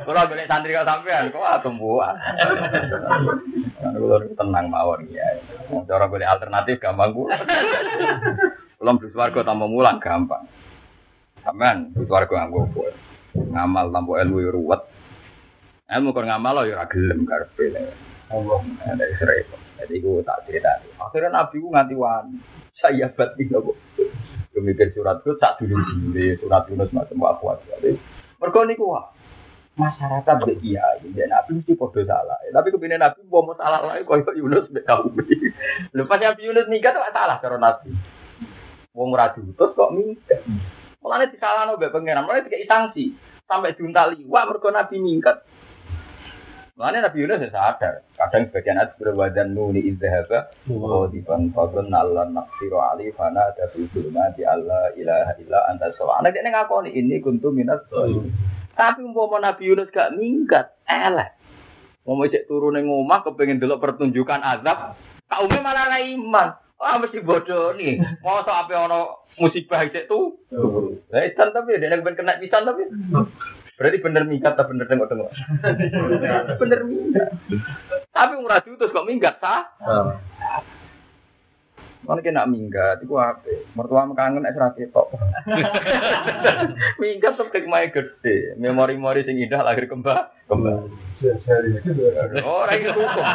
Kulo boleh santri kau sampean kok tumbuhan. Karena kulo tenang mawon ya. Cara boleh alternatif gampang kulo. Kulo beli warga tambah mulang gampang. Sampean beli warga nganggo ngamal tanpa ilmu ya ruwet. Ilmu kon ngamal lo ya gelem karepe. Allah ada Israel. Jadi gue tak cerita. Akhirnya Nabi gue nganti wani. Saya batin kok. Kemikir surat itu tak dulu sendiri. Surat Yunus macam apa Jadi mereka niku wah. Masyarakat be iya, ya Nabi mesti podo salah. Tapi kepindah Nabi mau mau salah lagi kau Yunus be tahu. Lepas Nabi Yunus nikah tuh salah cara Nabi. Wong raju terus kok minggat. Mulane disalahno mbek pangeran, mulane dikei sanksi. Sampai diuntali, wah mergo Nabi minggat. Mulane Nabi Yunus ya sadar. Kadang sebagian hadis berwadan nuni izzahaba wa diban fadun Allah naqsiru ali fana ada fi di Allah ilaha illa anta subhanaka. Dia ngakoni ini kuntu minas Tapi umpama Nabi Yunus gak minggat, elek. Mau cek turun yang ngomah kepengen dulu pertunjukan azab, kaumnya malah ra iman. Wah mesti bodoh nih. Mau so apa ono musibah cek tuh. Lah isan tapi dia yang kena pisan tapi. Berarti bener minggat atau bener tengok tengok. bener minggat. Tapi umrah terus kok minggat sah? Mana kena minggat, itu apa? Mertua kangen es rati tok. minggat tuh kemai gede, memori-memori sing indah lahir kembang, kembang. Oh, itu hukum.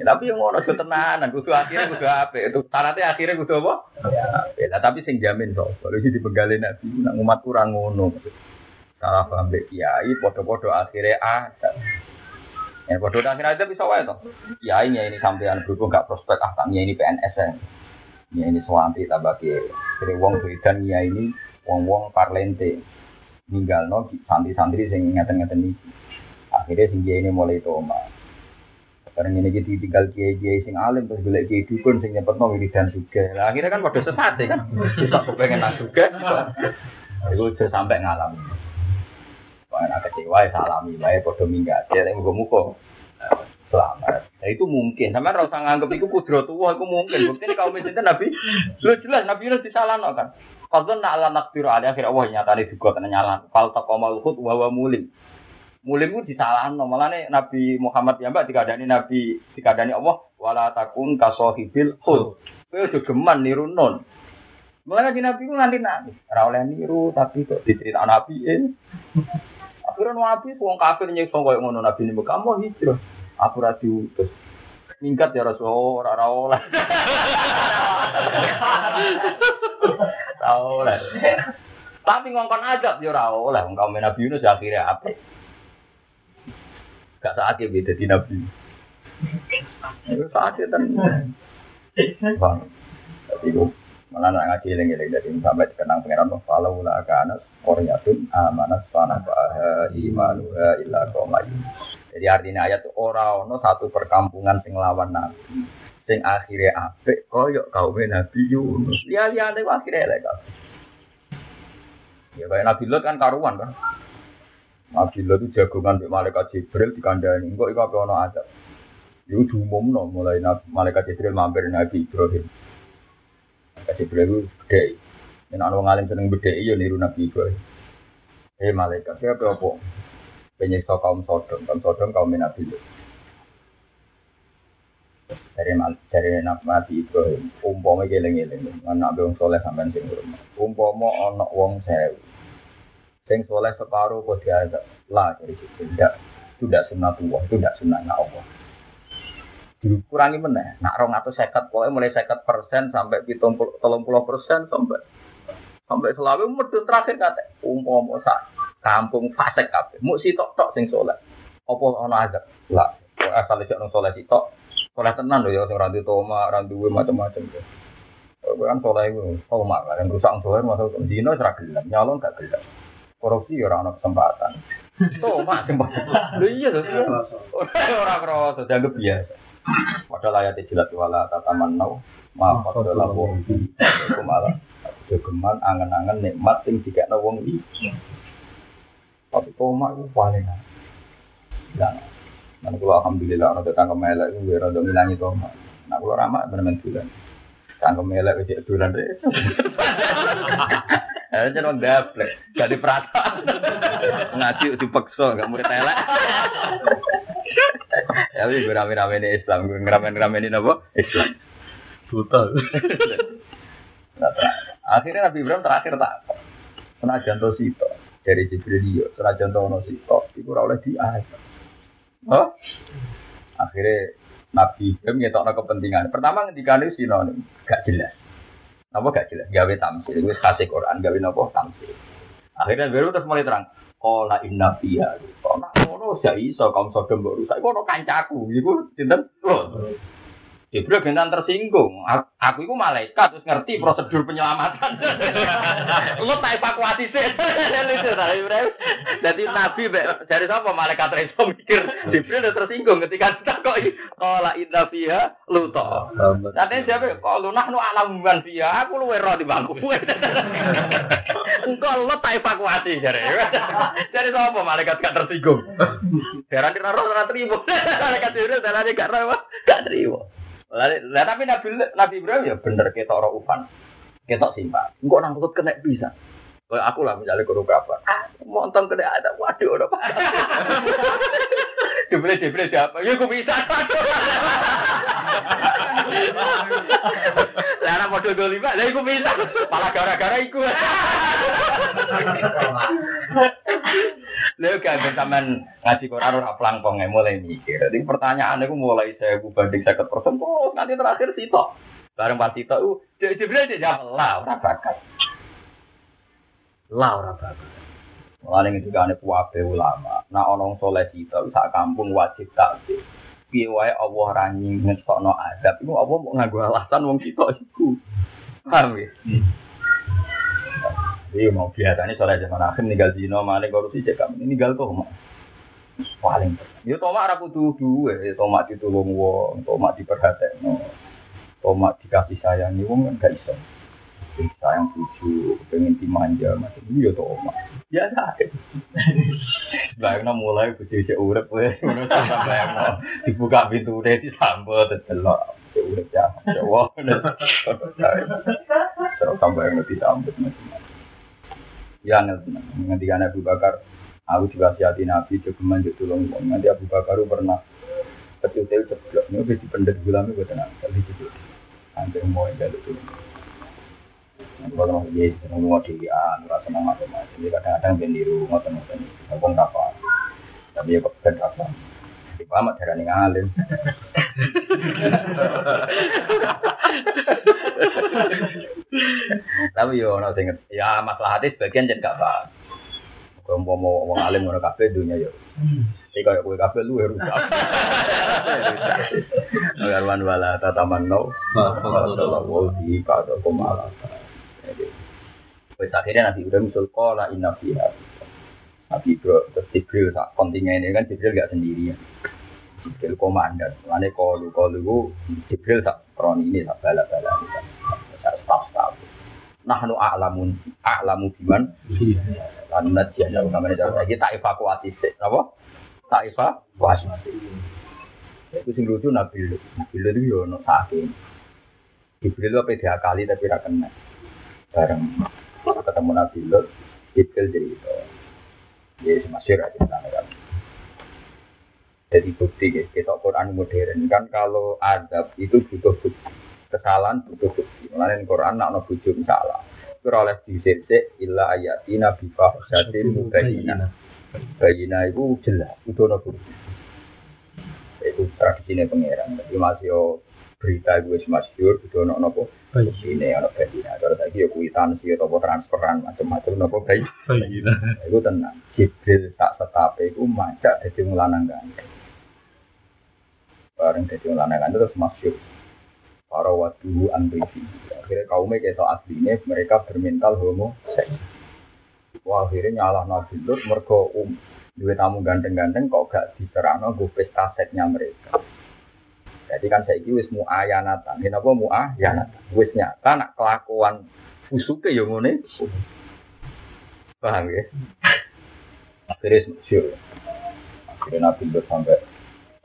Ya, tapi yang ngono tenanan, kudu akhirnya kudu apa? Itu syaratnya akhirnya kudu apa? Ya, tapi sing jamin kok. Kalau di penggalin nabi, nak umat kurang ngono. Salah paham kiai, podo-podo akhirnya ada. Ya bodoh akhirnya aja bisa wae toh. Ya ini ini sampean berhubung gak prospek ah kami ini PNS ya. Ini suwanti tambah ke. Jadi wong dan ya ini wong-wong parlente. Ninggal no santri-santri sing ngeten-ngeten iki. Akhirnya sing ini mulai toma. Sekarang ini kita tinggal kiai-kiai sing alim terus golek kiai dukun sing nyepetno wiridan juga. Nah, akhirnya kan pada sesat ya. Kita kepengen nang juga. Itu sampai ngalamin. Karena kecewa ya salami, baik podo minggat, ya yang muka selamat. Nah itu mungkin, sama rasa nganggep itu kudro tua, itu mungkin. Ini kaum itu Nabi, lu jelas Nabi Yunus disalahno kan. Kalau nak ala naktiru ada akhir Allah nyata nih juga kena nyala. Fal takomal hut wawa mulim. Mulim itu disalahno, malah nih Nabi Muhammad ya mbak dikadani Nabi dikadani Allah wala takun kasohibil hut. Kau udah geman niru non. Mulanya di Nabi itu nganti nangis. Ora niru tapi kok dicerita Nabi ini. Akhirnya nabi wong kafir nyekso koyo ngono nabi ini kamu hijrah. Aku ra diutus. Mingkat ya Rasul ora ora oleh. Tahu lah. Tapi ngongkon aja ya ora oleh wong kaum Nabi Yunus ya akhirnya apa? Gak saatnya beda di Nabi. Itu saatnya kan. Bang. Tapi Malah nak ngaji eling-eling dari sampai dikenang pangeran kalau la kana qaryatun amanat fana baha imanuha illa qaumayu. Jadi artinya ayat ora ono satu perkampungan sing lawan nabi. Sing akhirnya apik koyo kaum Nabi Yunus. Ya liyane akhirnya elek Ya kayak Nabi Lot kan karuan kan. Nabi Lot itu jagongan di malaikat Jibril dikandani. Kok iku apa ono. Itu diumumno mulai malaikat Jibril mampir Nabi Ibrahim. Kasih beliau gede. Yang anak ngalim seneng gede iya niru Nabi Ibrahim. Eh malaikat siapa apa? Penyiksa kaum Sodom, kaum Sodom kaum Nabi itu. Dari dari Nabi Ibrahim, umpama geleng geleng, anak wong soleh sampean sing rumah. Umpama anak wong sewu, Sing soleh separuh kok diazab. Lah dari situ tidak tidak sunnatullah, itu tidak sunnahnya Allah. Dikurangi meneh, nak rong atau sekat, pokoknya mulai sekat persen sampai pitung puluh persen sampai sampai selalu medun terakhir kata umpama sak kampung fasek kabeh, mu sitok tok sing soleh. Apa ana azab? Lah, asal iki ono soleh sitok, soleh tenan lho ya sing ra toma, ra duwe macam-macam. Kowe kan soleh iku, toma kan rusak soleh masuk dino ora gelem, nyalon gak gelem. Korupsi ya ora ono kesempatan. Toma kesempatan. Lho iya to. Ora kroso dianggap biasa. Padahal ayat jelas wala tataman nau ma fadala wong iku malah jogeman angen-angen nikmat sing dikekno wong iki. Tapi toma itu paling dan dan kalau alhamdulillah orang tetangga melek itu biar ada ngilangi toma. Nah kalau ramah benar-benar bulan. Tangga melek itu bulan deh. Eh jangan gaplek, jadi perasaan. Ngaji dipaksa, nggak murid elek. Ya wis rame-rame ini Islam, ngerame-ngerame ini apa? Islam. Buta. Akhirnya Nabi Ibrahim terakhir tak. Senajan to sito dari Jibril senajan to ono sito, ora oleh diayat. Oh? Akhirnya Nabi Ibrahim ngetokno kepentingan. Pertama ketika ini sinonim, gak jelas. Apa gak jelas? Gawe tamsil, wis kasih Quran gawe napa tamsil. Akhirnya baru terus mulai terang. Kola inna fiha. Kok nak ngono gak iso kaum Sodom mbok rusak. Iku ono kancaku. Iku sinten? Loh. Jibril gentan tersinggung. Aku, itu malaikat terus ngerti prosedur penyelamatan. Lu tak evakuasi sih. Jadi Nabi dari siapa malaikat reso mikir Jibril udah tersinggung ketika kita kok inna fiha lu toh. Nanti siapa kok lu nahnu alam fiha aku lu wero di bangku. Engkau lu tak evakuasi jadi. Jadi siapa malaikat gak tersinggung. Heran di roh ora terima. Malaikat Jibril darane gak rawa, gak terima. Lah tapi Nabi Nabi Ibrahim ya bener ketok ora ufan. Ketok simpang. Engkau nangkut kena bisa. Kayak aku lah misalnya guru kabar. Ah, montong kena ada. Waduh, udah apa? Dibeli dibeli siapa? Ya aku bisa. Anak model dua lima, lah aku bisa. Malah gara-gara iku. Lha kan sampean ngaji Quran ora plangpong mulai mikir. Jadi pertanyaan aku mulai saya banding 50% terus nanti terakhir sitok. Bareng pas sitok uh Jibril jawab lah ora bakat. Lah ora bakat. Mulane ketika ane kuwabe ulama, nah onong soleh sitok sak kampung wajib takbir. Piye wae Allah ra ngetokno azab, iku apa mau nganggo alasan wong sitok iku. Paham ya? Iya mau biasanya soalnya zaman akhir ninggal zino, mana korupsi cek kami ninggal tuh mak paling. Ya tomak rapu tuh dua, tomak ditulung wong, tomak diperhatiin, no. tomak dikasih sayang, wong kan gak iso. Sayang tuju, pengen dimanja, macam itu ya tomak. Biasa aja. Bayangno mulai bujuk cek urep, wes, bayangno dibuka pintu deh disambut, tercelok. Urep ya, wah, terus sampai yang disambut macam-macam. Ya nanti kan Abu Bakar, aku hati Nabi juga manjut tulung. Nanti Abu Bakar pernah kecil-kecil ceplok. Ini udah dipendek gulami gue tenang. Tapi itu hampir mau jalur tulung. Nanti kalau mau dia seneng mau di ah, nggak seneng macam-macam. Dia kadang-kadang bendiru ngotot-ngotot. Ngomong apa? Tapi ya kok apa? Pamat darah nih ngalim. Tapi yo ono sing ya masalah hati sebagian jadi gak paham. Kalau mau mau wong alim ngono kabeh dunia yo. Iki kaya kowe kabeh lu rusak. Agarwan wala tataman no. Wa di kada komala. Wes akhirnya Nabi Ibrahim musul kola fiha. Nabi Ibrahim terus Jibril sak kontingen ini kan Jibril gak sendirian. Jibril komandan. Mulane kalu kalu Jibril sak kroni ini sak bala-bala ini sak staff-staff. Nahnu a'lamun a'lamu biman. Lan najian jauh namanya jauh lagi tak evakuasi sih. Apa? Tak evakuasi. Itu sing lucu Nabi Nabi itu yo ono sakit. Jibril itu apa kali tapi ra kena. Bareng ketemu Nabi Lut, Jibril jadi itu. Ya masih aja kan. Jadi bukti guys, kita Quran modern kan kalau adab itu butuh bukti, kesalahan butuh bukti. Mulanya Quran nak no bujuk salah, oleh disik illa ayatina bi fahisatin mubayyinah. Bayina itu jelas, itu ono Itu tradisinya pangeran. Jadi masih yo berita gue semasyur, itu ono nopo ini ono bayina. Kalau tadi yo kuitansi atau transferan macam-macam nopo bayi. Bayina. Itu tenang. Jibril tak setape itu macak jadi ngelanang ganteng. Bareng jadi ngelanang ganteng terus masyur. Para waduhu anbifi. Akhirnya kaumnya kayak aslinya mereka bermental homo seks. Wah akhirnya nyalah Nabi Lut mergo um duwe tamu ganteng-ganteng kok gak diserangno gue pesta setnya mereka. Jadi kan saya wis mu ayanatan, kenapa mu ayanatan? Wis nyata nak kelakuan fusuke yo ngene. Paham ya? Akhirnya masyur. Akhirnya Nabi sampai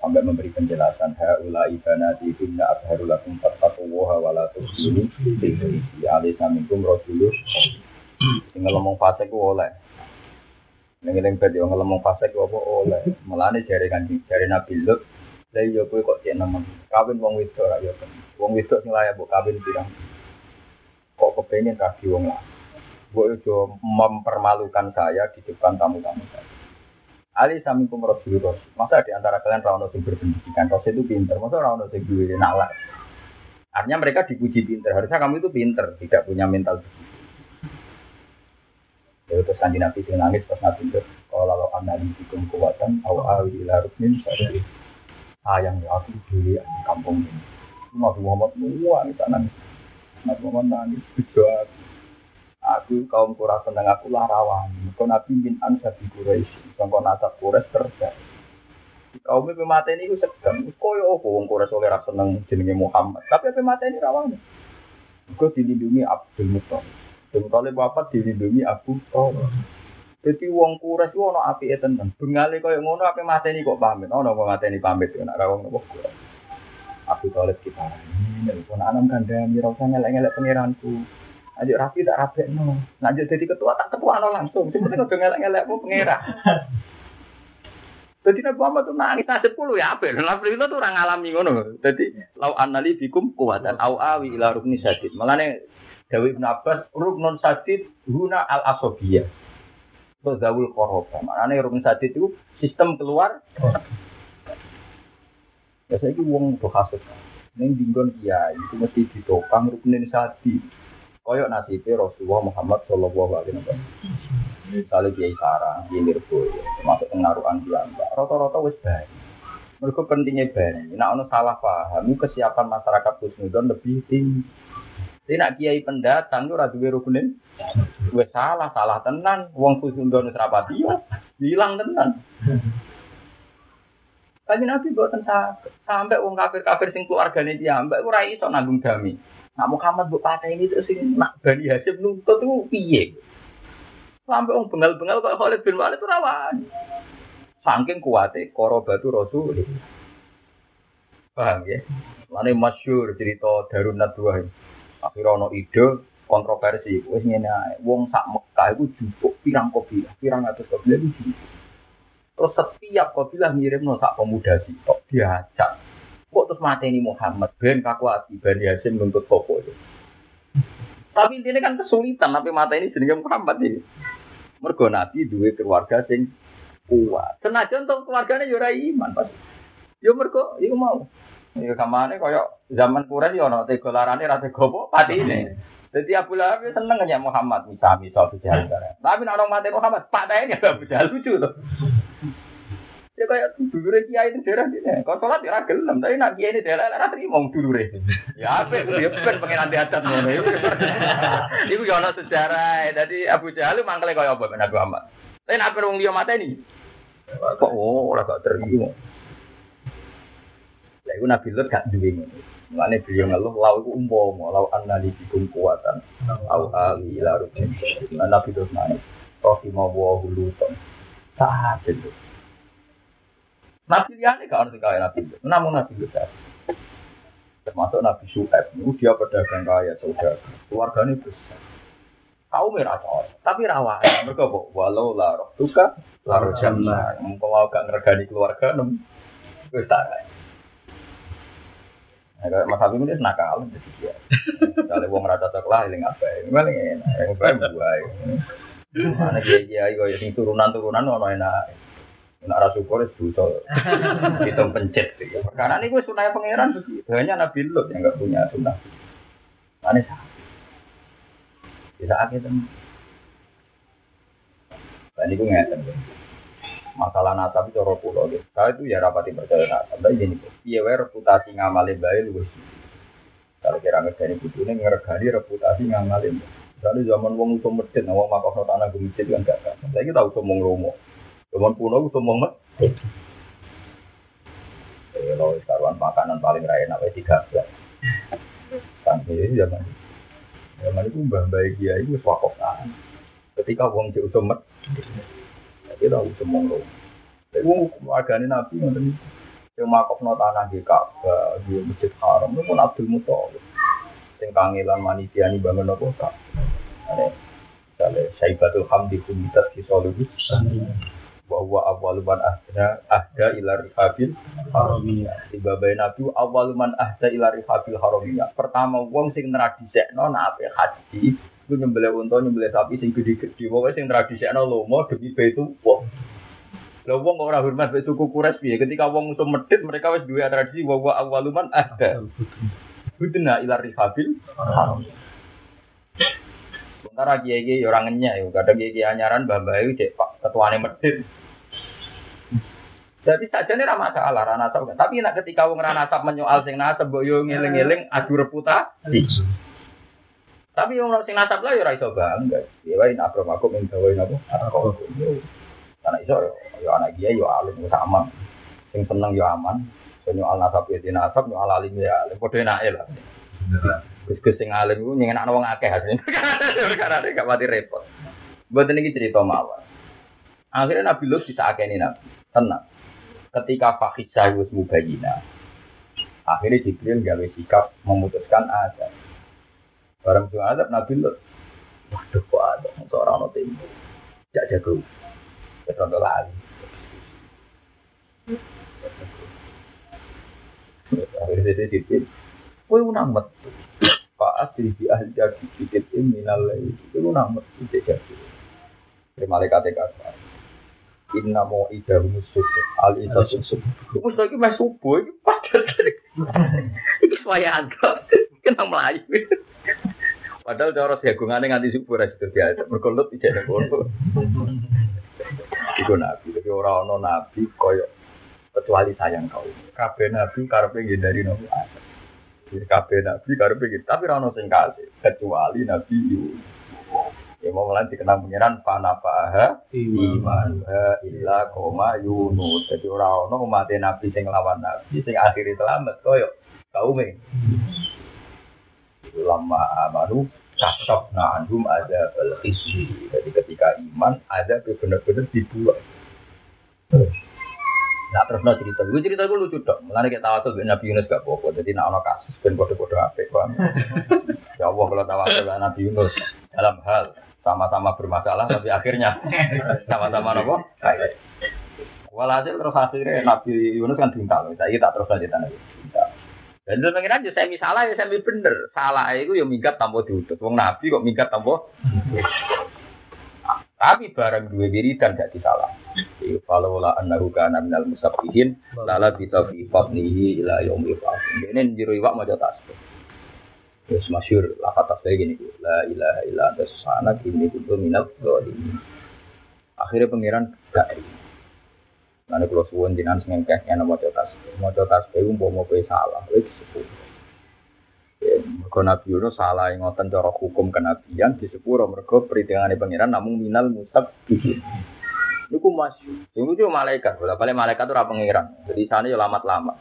sampai memberi penjelasan haula ibanati inna abharulakum fattaqullaha wa la tusbihu ya alisa minkum rajulun Sing ngomong fasik ku oleh. Ning ning pet yo ngomong fasik apa oleh. Mulane jare kanjeng jare Nabi Lut, lha yo kowe kok cek nemen. Kawin wong wedok ra yo. Wong wedok sing layak kawin pirang. Kok kepengen kaki wong lah. Mbok yo mempermalukan saya di depan tamu-tamu saya. Ali samikum rasulullah. Masa di antara kalian rawon sing berpendidikan, Rasul itu pinter. Masa rawon sing duwe nalar. Artinya mereka dipuji pinter. Harusnya kamu itu pinter, tidak punya mental. Ya terus kanji nabi sing nangis pas nabi itu kalau lo anak di kekuatan awal awi ila rukmin saya sayang ya aku di kampung ini. Nabi Muhammad kita nangis. Nabi Muhammad nangis berdoa. Aku kaum kurang seneng aku lah rawan. Kau nabi bin ansar di Quraisy. Kau nasab Quraisy terjadi. Kaum itu mata ini sedang. Koyo apa wong Quraisy oleh rasa seneng jenenge Muhammad. Tapi apa mata ini rawan. Gue dilindungi Abdul Muttalib. Abdul Muthalib wafat dilindungi Abu Thalib. Jadi wong kures ku ono apike tenan. Bengale koyo ngono ape mateni kok pamit. Ono kok mateni pamit nek ora wong. Abu Thalib kita. Nek pun anam kandhani ora usah ngelek-ngelek. Ayo rapi tak rapi no. Lanjut jadi ketua tak ketua no langsung. Cuma udah ngelek-ngelek mau pangeran. Jadi Nabi Muhammad tuh nangis nasib puluh ya apa? Nabi itu tuh orang ngalami ngono. Jadi lau anali bikum kuatan au awi ila rukni sadid. Makanya Dawi Ibn Abbas, ruknun sadid guna al asobiyah. Itu zawul koroba. Makanya rukun sadid itu sistem keluar. Ya saya itu uang kasus. Ini dinggon kiai itu mesti ditopang rukunin sadid. Koyok nasibnya Rasulullah Muhammad Shallallahu Alaihi Wasallam. Misalnya kiai sarang, kiai nirboyo, termasuk pengaruhan dia. Rata-rata wis baik. Mereka pentingnya baik. Nah, ono salah paham, kesiapan masyarakat Husnudon lebih tinggi. Jadi nak kiai pendatang itu radu rukunin. Gue salah, salah tenan. Wong kusundon serapati yo, hilang tenan. Kaji nabi buatan sampai wong kafir kafir sing keluargane dia, mbak ora iso nanggung dami. Nak Muhammad bu patah ini terus sing nak Bani Hasyim nuntut itu piye? Sampai wong bengal-bengal kok Khalid bin Walid itu rawan. Saking kuatnya korobatu Rasul. Paham ya? Mana masyur cerita Darun Nadwa ini. Akhirnya ono ide kontroversi. Wes ngene. Wong sak Mekah iku jupuk pirang kopiah, pirang atus kopiah itu jupuk. Terus setiap ngirim no sak pemuda sih, kok diajak. Kok terus mateni Muhammad ben kakuati Bani Hasyim nuntut sopo itu. Tapi intinya kan kesulitan, tapi mata ini jenenge Muhammad ini. Mergo Nabi duwe keluarga sing kuat. Senajan untuk keluarganya yo iman pas. Yo mergo iku mau. Ya kamane kaya zaman Quraisy yo ana tega larane ra tega apa patine. Jadi Abu Lahab ya seneng nanya Muhammad misal misal Jahal. Tapi orang mati Muhammad, Pak Daen ya Abu Jahal lucu tuh. Ya kayak dulure kiai itu daerah ini. Kalau sholat ya gelem, tapi nak kiai ini daerah ora trimo dulure. Ya apa itu ya ben pengen nanti adat ngono. Iku ya ana sejarah. Jadi Abu Jahal mangkele kaya apa Nabi Muhammad. Tapi nak wong liya mateni. Kok oh ora gak terima. Ya itu Nabi Lut gak duwe ngono. Mulane beliau ngeluh lau iku umpama lau annali bikum kuatan au ali rukin. Nah, Nabi terus nangis. Rahimah wa hulutan. Saat itu. Nabi liane gak ngerti kaya Nabi Lut. Namun Nabi ya. Termasuk Nabi Su'eb. Itu dia pedagang kaya saudara. Keluarganya besar. Kau merah tapi rawan. Mereka kok walau lah roh suka, jannah. Mengkau mau gak ngergani keluarga, nem. Wis tak Ya, kayak Mas Habib ini nakal jadi dia. Kalau wong rada cocok lah eling apa? Paling enak. Yang bae buai. Mana kiai kiai kok sing turunan-turunan ono enak. Nak ra syukur itu dosa. Hitung pencet gitu. Karena ini gue sunah pangeran begitu. Hanya Nabi Lut yang enggak punya sunah. Mana sah? Bisa teman. Dan itu ngeten. Masalah nasab itu cara pulau gitu. Saya itu ya rapati percaya nasab. Tapi gini, iya wae reputasi ngamale bae luwes. Kalau kira ngergani butuh ini ngergani reputasi ngamale. Misalnya zaman wong usum masjid, nah wong makok tanah gue kan gak kan. Saya kita usum wong romo. Zaman kuno usum wong masjid. Kalau karuan makanan paling raya nak tiga belas. Ini zaman zaman itu mbah baik dia itu wakaf Ketika wong cek usum masjid, kita usum wong romo. Tapi wong wargane nabi iki. Yang makofno tanah di Ka'bah, di Masjid Haram, itu pun Abdul Muthalib. Sing kangelan manitiani bangun apa kak? Ane, misalnya Saibatul Hamdi Kumitas Kisolubus, bahwa awaluman ahda ahda ila rihabil haramiyah. Di babai Nabi awaluman ahda ila rihabil haramiyah. Pertama wong sing tradisekno nak ape haji itu nyembelih unta nyembelih sapi sing gede-gede. Pokoke sing tradisekno lomo demi baitu wong. Lha wong kok ora hormat mek suku Quraisy piye? Ketika wong musuh medhit mereka wis duwe tradisi wa wa awaluman ahda. Budena ila rihabil haram. Sementara kiai kiai orang ngenyak ya, kadang kiai kiai anyaran itu cek pak ketuane medit. Jadi saja ini ramah masalah rana nasab kan. Tapi nak ketika wong rana nasab menyoal sing nasab mbok yo ngeling-eling adu reputasi. Tapi yang sing nasab lah yo ora iso bangga. Ya wae nak gawe napa? Aku. Karena iso yo yo anak dia yo alim yo sama. Sing seneng yo aman. Sing nyoal nasab ya nasab, nyoal alim ya alim. Padha enake lah. Gus-gus sing alim iku nyenengno wong akeh asline. Karena gak mati repot. Mboten iki cerita mawon. Akhirnya Nabi Lut bisa akeni Nabi. Tenang. Ketika Fakhisah wis mubayina. Akhirnya Jibril gawe sikap memutuskan azab. Barang itu azab Nabi Lut. Waduh kok ada seorang no tempo. Jak jago. Ketonto lali. Akhirnya dia Jibril. Kowe unang metu. Pak asli di ahli jadi sedikit ini nalai. Kowe unang metu jadi. Dari malaikat kata. Inna mau ida musuh al ida musuh. Musuh lagi mas subuh ini padahal ini supaya ada kena melayu. Padahal cara jagungannya nganti subuh ras itu biasa. Berkolut tidak ada kolut. Iku nabi, tapi orang ono nabi koyok kecuali sayang kau. Kabeh nabi karepe ngindari. Jadi kabeh nabi karepe tapi ora ono sing kasih kecuali nabi Yunus. Ya mau mulai dikenal pengiran panafaha iman illa koma Yunus. Jadi ora ono umat nabi sing lawan nabi sing akhiri selamat koyo kaume. Lama amanu kasok na anhum ada belkisi. Jadi ketika iman ada benar-benar dibuat. Nah terus no cerita, gue cerita gue lucu dong. Mulai kayak tahu tuh Nabi Yunus gak bobo, jadi nak ono kasus ben apik bang. ya Allah kalau tahu tuh Nabi Yunus dalam hal sama-sama bermasalah, tapi akhirnya sama-sama nopo. Walhasil terus akhirnya Nabi Yunus kan tinggal, saya tak terus aja tanah. Dan itu pengen aja saya misalnya ya saya bener, salah itu ya minggat tanpa diutus. Wong Nabi kok minggat tanpa tapi barang dua diri dan gak disalah. Kalau lah annahu kana minal musabbihin lala bisa fi fadlihi ila yaumil qiyamah. Ini jero iwak maca tasbih. Terus masyhur lafaz tasbih gini, la ilaha illa anta subhanaka inni kuntu minal zalimin. Akhirnya pangeran gak terima. Nanti kalau suwon jinan sengkeh yang maca tasbih, maca tasbih umpama kowe salah, wis disebut. Mergo Nabi Yunus salah ngoten cara hukum kenabian di sepuro mergo perhitungannya pangeran namun minal musab bihin. Niku masih, sing itu malaikat, bola balik malaikat itu pangeran. Jadi sana yo lamat-lamat.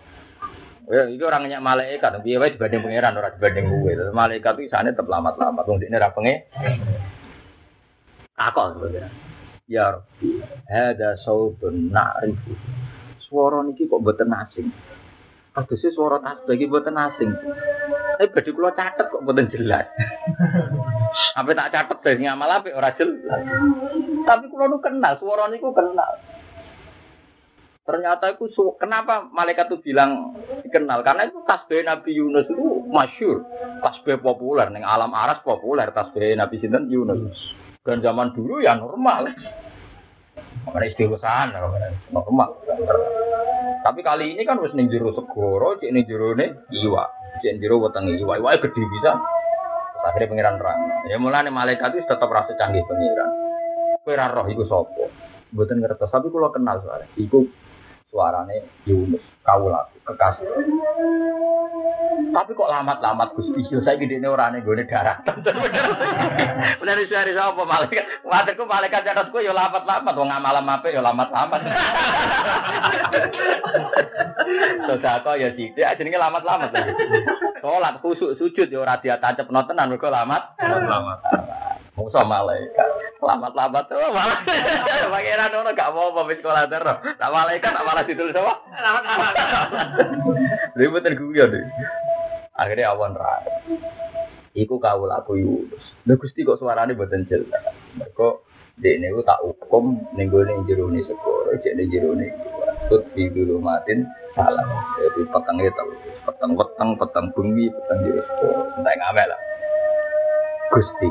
Ya, itu orangnya malaikat, biar wae dibanding pangeran ora dibanding gue. Malaikat itu sana tetap lamat-lamat. Wong ini ora pangeran. Takok sebenarnya. Ya ada sautun na'rifu. Suara niki kok mboten asing. Kadosé suara tasbih iki mboten asing. Tapi badhe kula catet kok mboten jelas. Apa tak catet dari ngamal apik ora jelas. Tapi kula nu kenal, suara niku kenal. Ternyata itu kenapa malaikat itu bilang dikenal karena itu tasbih Nabi Yunus itu masyur, tasbih populer neng alam aras populer tasbih Nabi Sinten Yunus. Dan zaman dulu ya normal. Makanya istighosahan normal. Tapi kali ini kan wis ning jero segoro, cek ning jero ne iwa. Cek jero weteng iwa. Iwa gede bisa. Akhirnya pengiran terang. Ya mulane malaikat itu tetap rasa canggih pengiran. Kowe ra roh iku sapa? Mboten ngertos, tapi kula kenal soalnya. Iku suarane Yunus, kaulaku, kekasih. Tapi kok lamat-lamat Gusti yo saiki dene ora ning gone daratan. Bener hari sapa malaikat? Waduhku malaikat catatku yo lamat-lamat wong amalam apik yo lamat-lamat. Sedekah ya sithik jenenge lamat-lamat. Salat khusuk sujud yo ora diatacepno tenan mergo lamat. Selamat. Musa malaikat. Lamat-lamat tuh malah. Pangeran ono gak apa-apa wis sekolah terus. Tak malaikat tak malah ditulis apa? Ribet guyon deh. Akhirnya awan rai. Iku kawul aku Yunus. Lha Gusti kok suarane mboten jelas. Mergo dekne ku tak hukum ning gone jero ne segoro, cek ning jero ne. Tut di dulu matin salah. Jadi petengnya tahu. Peteng peteng, peteng bengi, peteng jero segoro. Entek ngamek lah. Gusti,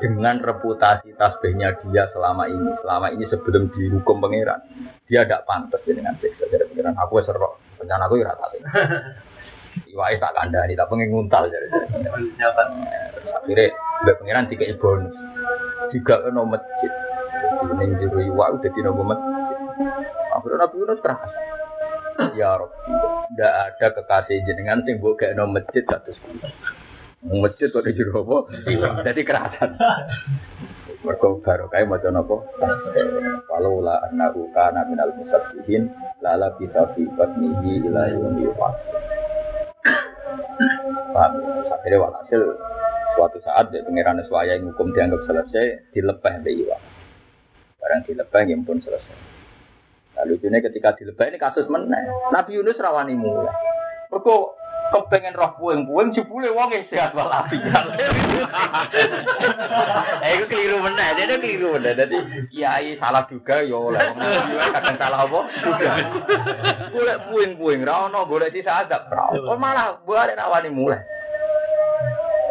dengan reputasi tasbihnya dia selama ini, selama ini sebelum dihukum pangeran, dia tidak pantas dengan siksa dari pangeran. Aku serok, rencana aku ya rata. Iwai tak kandani, tak pengen nguntal jadi. Akhirnya, mbak pangeran tiga bonus, tiga kena masjid. Jadi neng jero iwa udah di nopo masjid. Akhirnya Nabi Yunus keras. Ya Rabbi, tidak ada kekasih jenengan sing gak no masjid satu Masjid kok di jero apa? Jadi kerasan. Mergo baru kae maca napa? Kalau la annahu kana minal musabbihin lala bisa fi batnihi ila yaumi yub'ats. Paham? ya? Akhirnya walhasil suatu saat dia pengiran swaya yang hukum dianggap selesai dilepeh mbek iwa. Barang dilepeh yang pun selesai. Lalu ini ketika dilepeh ini kasus meneh. Nabi Yunus rawani mulai. Mergo kepengen roh puing-puing jebule wong e sehat walafiat. Eh iku keliru meneh, dia keliru meneh. Dadi kiai salah juga ya oleh wong kadang salah apa? Juga. Golek puing-puing ra ono golek sisa adab. Ra. Kok malah bare rawani mulai.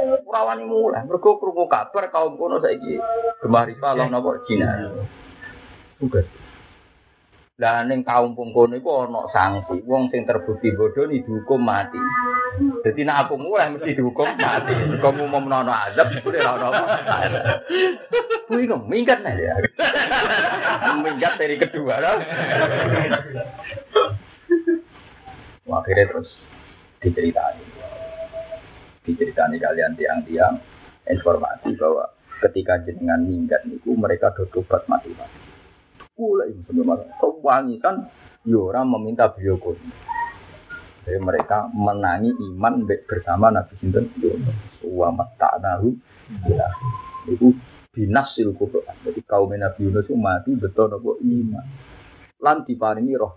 Rawani mulai, mergo krungu kabar kaum kono saiki gemah rifalah napa Cina. Tugas. Lah ning kaum pungkono iku ana sanksi. Wong sing terbukti bodoh ni dihukum mati. Jadi nek aku mulai mesti dihukum mati. Kamu mau menono azab, boleh ora ono. Kuwi kok minggat ya. minggat dari kedua loh. Wah, Akhirnya terus diceritani. Diceritani kalian tiang-tiang informasi bahwa ketika jenengan minggat niku mereka do tobat mati-mati. Kula itu sebenarnya sewangi kan Yora meminta beliau. Jadi mereka menangi iman be- bersama Nabi Sinten Yunus. Wa mata'nahu ya. Itu binasil Quran. Jadi kaum Nabi Yunus itu mati betul nopo iman. Lan diparingi roh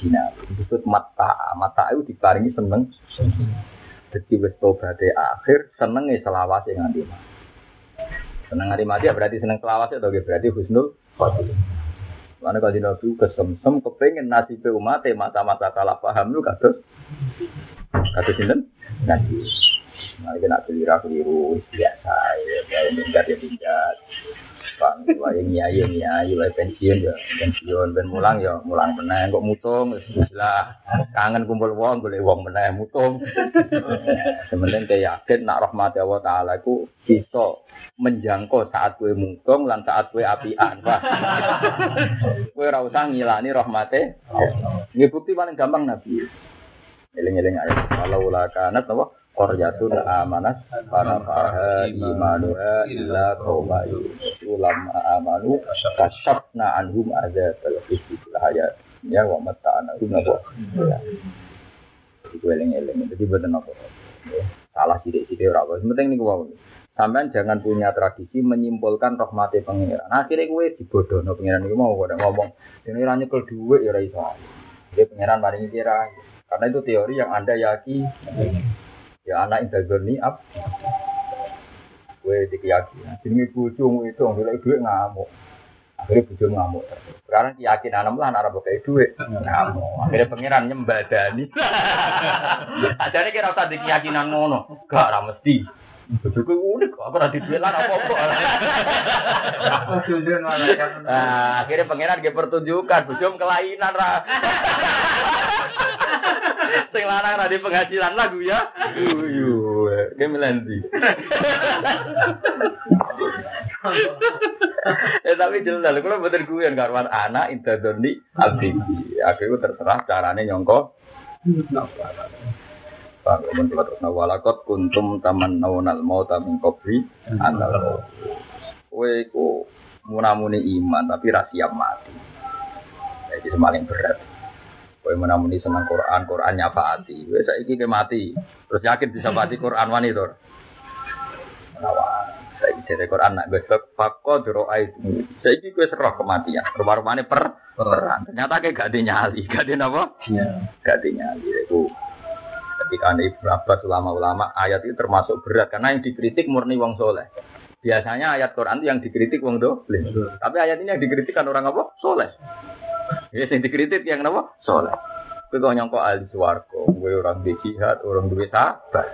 Cina. Disebut mata. Mata itu diparingi seneng. Jadi wis tobaté akhir senenge selawase nganti mati. Seneng nganti mati ya berarti seneng selawase atau berarti husnul khotimah. Mana kalau Nabi kesemsem kepengen nasib umat mata-mata salah paham lu kados kados sinten Nabi. Nah, ini nak keliru keliru biasa ya, ya minggat ya minggat. Bang, wae nyai nyai, wae pensiun ya pensiun, ben mulang ya mulang meneh, kok mutung, bismillah. Kangen kumpul wong, golek wong meneh mutung. Sementing kayak yakin nak rahmat Allah Taala iku bisa menjangkau saat kue mutung lan saat kue apian, Pak. Kue ora usah ngilani rahmate. Nggih bukti paling gampang Nabi. Eling-eling ae. Kalau la kanat apa? Qaryatun amanat para faha imanuha illa qauma ulam amanu kasyafna anhum adzabal khizy fil hayat ya wa mata'ana hum napa. Iku eling-eling. Jadi boten apa. Salah sithik-sithik ora apa. Penting niku wae. Sampean jangan punya tradisi menyimpulkan rahmati pangeran. Akhirnya gue dibodohno pangeran itu mau ngomong, ini ra nyekel duit ya ra iso. Dia pangeran paling kira. Karena itu teori yang Anda yakini. Ya anak indagoni up. Gue dikeyakinan. Jenenge bojomu itu golek duit ngamuk. Akhirnya bojo ngamuk. Sekarang keyakinan anak lah anak pakai duit. Ngamuk. Akhirnya pangeran nyembadani. Ajane kira usah keyakinan ngono. Gak ora mesti. Bojoku unik kok, aku ora di duit lah apa-apa. Nah, akhirnya pangeran ge pertunjukan, bojo kelainan ra. Sing lanang ra di penghasilan lagu ya. Yuyu, ge melendi. Eh tapi jelas, kalau bener gue yang karwan anak interdoni abdi. Akhirnya terserah caranya nyongko. Pak, kemudian kita terus nawalakot kuntum taman naunal mau tamin kopi anal Kue ku munamuni iman tapi rasiap mati. Jadi semaling berat. Kue munamuni senang Quran, Quran nyapa hati. Kue saiki ke mati. Terus yakin bisa mati Quran wani to. Nawal. Saiki jere Quran nak besok doa itu. Saiki kue serah kematian. Rumah-rumahnya per perang. Ternyata kayak gak dinyali, gak di apa? Gak dinyali. Iku ketika Ibnu Abbas ulama-ulama ayat itu termasuk berat karena yang dikritik murni wong soleh. Biasanya ayat Quran itu yang dikritik wong dolim. Tapi ayat ini yang dikritik kan orang apa? Soleh. Ya, yang dikritik yang apa? Soleh. Kowe kok nyangka ahli swarga, kowe orang di jihad, orang duwe sabar.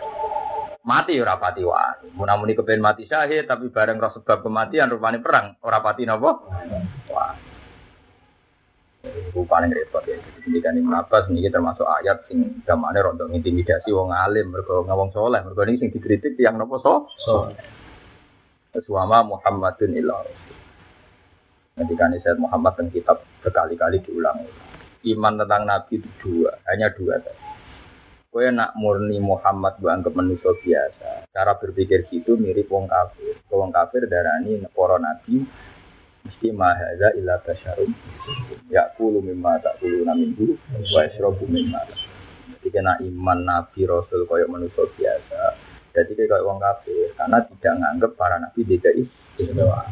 Mati ora pati wani. Munamuni kepen mati syahid tapi bareng roh sebab kematian rupane perang, ora pati napa? Wah. Itu paling repot ya. Jadi kan Ibnu Abbas ini termasuk ayat sing gamane rondo intimidasi wong alim mergo ngawong soleh. Mergo ini sing dikritik yang nopo so? Soleh. Suama Muhammadun Nanti kan Sayyid Muhammad dan kitab berkali-kali diulang. Iman tentang Nabi itu dua, hanya dua tadi. Kue nak murni Muhammad gue anggap manusia biasa. Cara berpikir gitu mirip wong kafir. Wong kafir darani para nabi mesti mahaza illa basyarum ya kulu mimma tak kulu naminhu wa yasrobu mimma jadi kena iman nabi rasul koyok manusia biasa jadi kayak wong kafir karena tidak nganggep para nabi tidak istimewa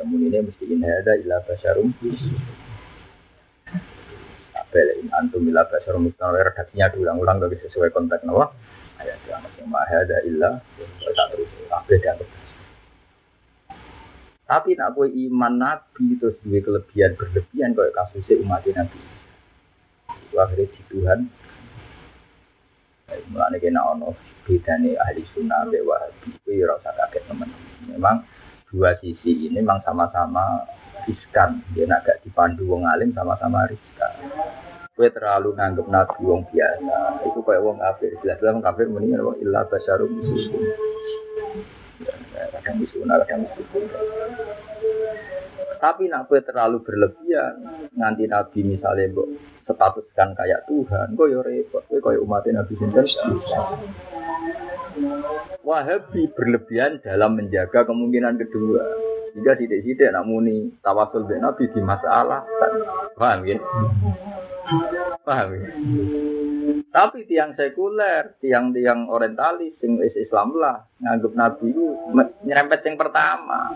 Mungkin ini mesti in hada illa basyarum Bel in antum illa basyarum istimewa redaksinya diulang-ulang bagi sesuai konteks nawa ayat yang mahada illa tak terus kabeh dianggap tapi nak kue iman nabi terus dua kelebihan berlebihan kayak kasusnya umat nabi. Akhirnya di Tuhan. Mulanya kena ono bedanya ahli sunnah be wahabi itu ya rasa kaget teman. Memang dua sisi ini memang sama-sama riskan. Dia nak gak dipandu wong alim sama-sama riskan. Kue terlalu nganggep nabi wong biasa. Itu kayak wong kafir. Jelas-jelas wong kafir mendingan wong ilah basarum kadang misunah, kadang. Tapi nak kue terlalu berlebihan, nganti Nabi misalnya mbok statuskan kayak Tuhan, kok yo repot, kue kayak umat Nabi sinten. Wahabi berlebihan dalam menjaga kemungkinan kedua. Jika tidak-tidak nak muni tawasul dengan Nabi di masalah, paham ya? Paham ya? Tapi tiang sekuler, tiang-tiang orientalis, sing Islam lah, nganggep Nabi itu nyerempet yang pertama.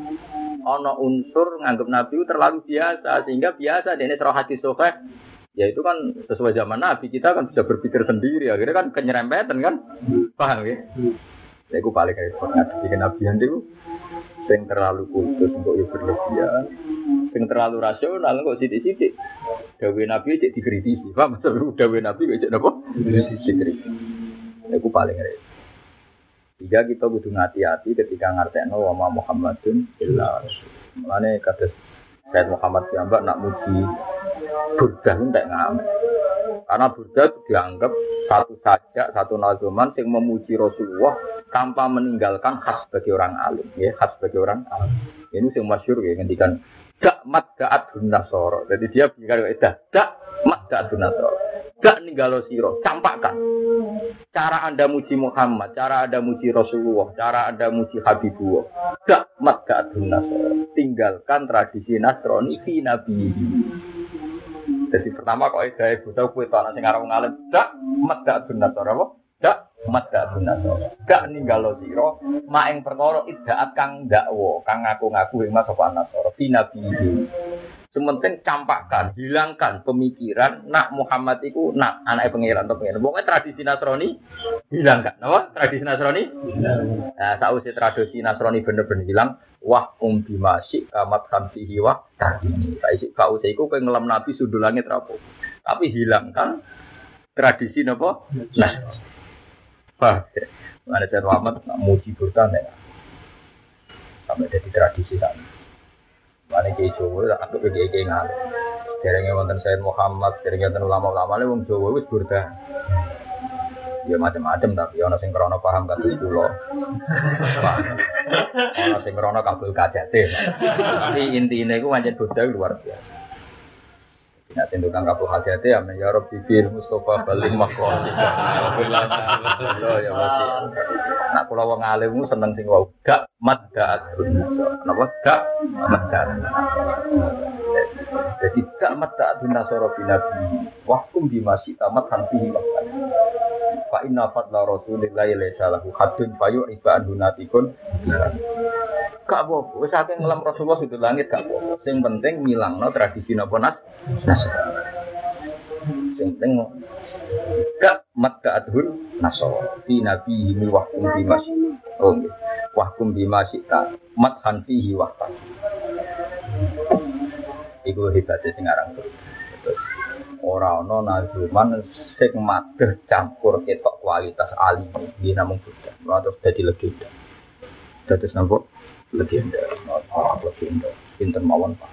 Ono unsur nganggep Nabi itu terlalu biasa, sehingga biasa ini serah hati sohe. Ya itu kan sesuai zaman Nabi, kita kan bisa berpikir sendiri, akhirnya kan kenyerempetan kan. Paham ya? Ya itu paling repot, ngadepi Nabi itu sing terlalu khusus untuk yang berlebihan, sing terlalu rasional kok sidik-sidik. Dawe Nabi cek dikritisi, paham? Maksud dawe Nabi cek apa? Dikritisi. Itu paling repot. Tiga kita butuh hati-hati ketika ngertekno wa ma Muhammadun illa rasul. Mulane kados Sayyid Muhammad Siambak nak muji burdah entek ngamet. Karena burdah itu dianggap satu saja, satu nazuman yang memuji Rasulullah tanpa meninggalkan khas bagi orang alim, ya khas bagi orang alim. Ini yang masyur ya ngendikan dak mat daat nasoro. Jadi dia bilang itu dak mat daat nasoro. Dak ninggalo siro, campakkan. Cara anda muji Muhammad, cara anda muji Rasulullah, cara anda muji Habibullah. Dak mat daat nasoro. Tinggalkan tradisi Nasrani fi nabi. Jadi pertama kok ada ibu tahu kue tanah sing ngalim dak mat daat nasoro? Dak mat daat nasoro. Dak ninggalo siro, maing perkara idaat kang dakwa, kang ngaku-ngaku ing mas apa nasoro fi nabi. Sementing campakkan, hilangkan pemikiran nak Muhammad itu nak anak pengiran atau pengiran. Pokoknya tradisi Nasrani hilangkan, apa? Tradisi Nasrani. Nah, tahu si tradisi Nasrani bener-bener hilang. Wah um bimasi kamat hamsihi wah tadi. Saya sih kau saya kau ngelam nabi sudul langit rapo. Tapi hilangkan tradisi nopo. Nah, wah, mana Muhammad nak muji Burhan ya. Sampai jadi tradisi kan. Mana kiai Jawa, aku ke kiai kiai ngalih. Derengnya wonten Sayyid Muhammad, derengnya wonten ulama-ulama ini wong Jawa wis Burhan. Ya macam-macam tapi ono sing krono paham kados kula. Ono sing krono kabul kajate. Tapi intine iku pancen Buddha luar biasa. Nah, sing tukang kabul kajate ya men ya Rabbi bil Mustafa balim makon. Lo ya mesti. Nak kula wong alim seneng sing wau gak madda Napa gak madda. Jadi gak madda nasara binabi. Wahkum bimasi tamat hanfihi waktan. Fa inna fadla rasulillahi laisa lahu haddun fayu iba. Gak apa, wis akeh ngelam Rasulullah itu langit gak apa. Sing penting ngilangno tradisi napa nas. Sing penting gak matka adhun nasara fi nabi mi wahkum bimas. Oh nggih. Wahkum bimas ta mathan fihi wahtan. Iku hebatnya sing aran ora ana nazuman sing madheh campur ketok kualitas alim iki namung Buddha. Ora terus dadi legenda. Dados napa? Legenda. Ora legenda. Pinten mawon Pak.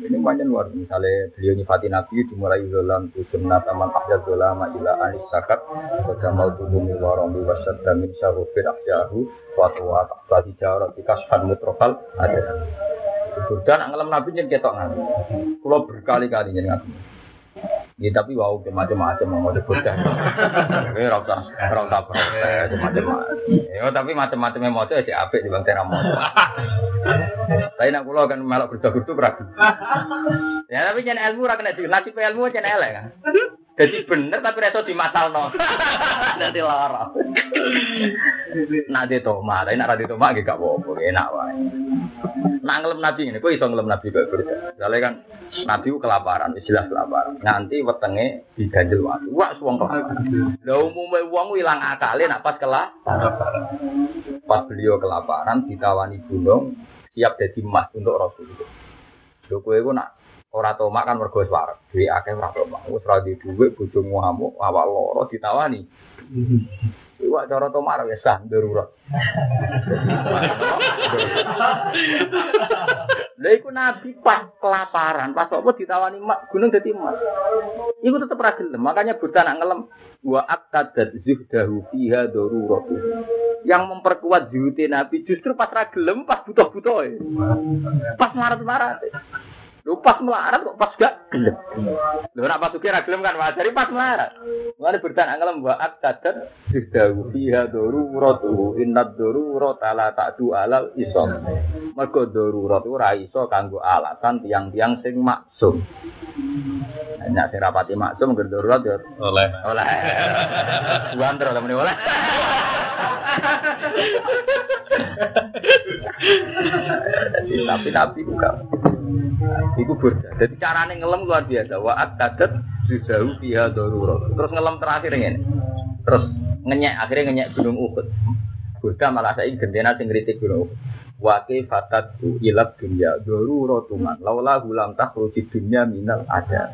Ini banyak luar misalnya beliau nyifati Nabi dimulai dalam sunnah taman ahjad dolama ila anis sakat pada mau tudumi warong di wasat dan min syarufin ahjahu suatu wa tadi jarak di kasfan mutrofal ada Buddha nak Nabi jadi ketok kalau berkali-kali jadi Nabi Ya tapi wow macam-macam mau ada bocah. Tapi rasa rasa protes macam-macam. Ya tapi macam-macam yang mau itu aja apik di bang mau. Tapi nak pulau kan malah berjaga-jaga ragu. Ya tapi jangan ilmu ragu nanti nasib ilmu jangan elek kan. Jadi bener tapi reso di matal no. Nanti lara. Nanti toma, tapi nak nanti toma gak apa-apa, enak wae. Nak ngelem nabi ini, kok iso ngelem nabi kok berbeda. Soalnya kan nabi kelaparan, jelas kelaparan. Nanti wetenge diganjel waktu. Wah, suwong kelaparan. Lah umume wong ilang akale nak pas kelaparan. Pas beliau kelaparan ditawani gunung, siap jadi emas untuk Rasul. Lho kowe iku nak ora tomak kan mergo wis wareg. Duwe akeh ora tomak. Wis ra di dhuwit bojomu ngamuk, awak loro ditawani. Iwak cara tomar wis sah darurat. Lha iku nabi pas kelaparan, pas apa ditawani mak gunung dadi emas. Iku tetep ra gelem, makanya buta nak ngelem wa aqtadat zuhdahu fiha darurat. Yang memperkuat zuhudnya nabi justru pas ra gelem, pas butuh-butuh. Pas marat-marat. Lu pas melarat kok pas gak gelem. Lu ora pas kira gelem kan wajar pas melarat. Mulane bertan angelem wa akadat sidawu fiha daruratu innad darurata la ta'du alal isom. Mergo darurat ora iso kanggo alasan tiang-tiang sing maksum. Nek sing rapati maksum ngger darurat ya oleh. Oleh. Buan terus temen oleh. tapi tapi bukan. Iku burda. Jadi carane ngelem luar biasa. Wa akadat jauh fiha darurat. Terus ngelem terakhir ini. Terus ngenyek akhirnya ngenyek gunung Uhud. Burda malah saya gendena sing kritik gunung Uhud. Wa fatatu ilab dunya daruratuman. Laula hulam takhruji dunya minal ada.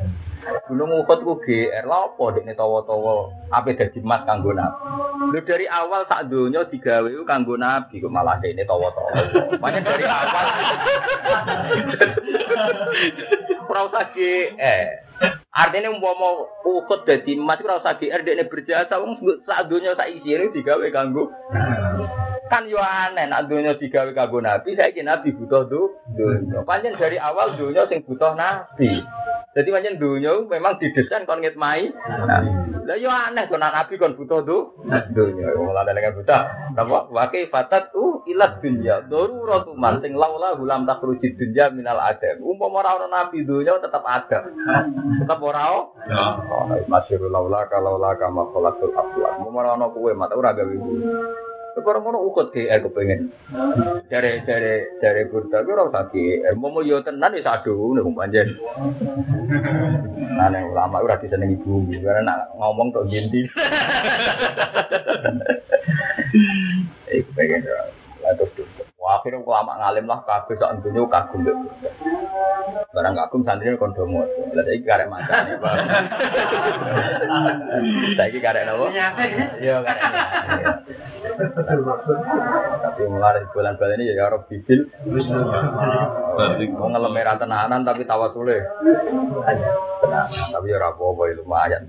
Gunung Uhud ku GR lha apa dekne tawa-tawa ape dadi emas kanggo nabi. Lho dari awal sak donya digawe ku kanggo nabi kok malah dekne tawa-tawa. Makanya dari awal ora usah GR. Artinya umpama Uhud dadi emas ora usah GR dekne berjasa wong sak donya sak isine digawe kanggo kan yo aneh nak dunia digawe kanggo nabi saya kira nabi butuh tuh dunia dari awal dunia sing butuh nabi jadi panjang dunia memang didesain kon ngitmai. Lah yo aneh kon nabi kon butuh tuh dunia. Mulai dengan buta. Apa? Wakai fatat tuh ilat dunia darurat man sing laula hulam takhruji dunia minal adam umpama ora ono nabi dunia tetap ada tetap ora ono. Masyhur laula kalau la kama khalaqul aflak umpama ora ono kowe mata ora gawe Orang ngono ukut GR kepengen. Dari dari dari burda ku ora usah GR. Mau mau yo tenan wis adu ngono panjen. Nah, ulama ora disenengi bumi karena nak ngomong tok ginti. Iku pengen lah terus terus. Wah, akhirnya ulama ngalim lah kabeh sak dunya kagum burda. Barang kagum santri kon do mo. Lah saiki karek macane, Pak. Saiki karek napa? Iya, karek. Tapi mulai bulan-bulan ini ya Rob Bibil. Mau ngelem merah tenanan tapi tawa sule. Tenang, tapi ya apa-apa ya lumayan.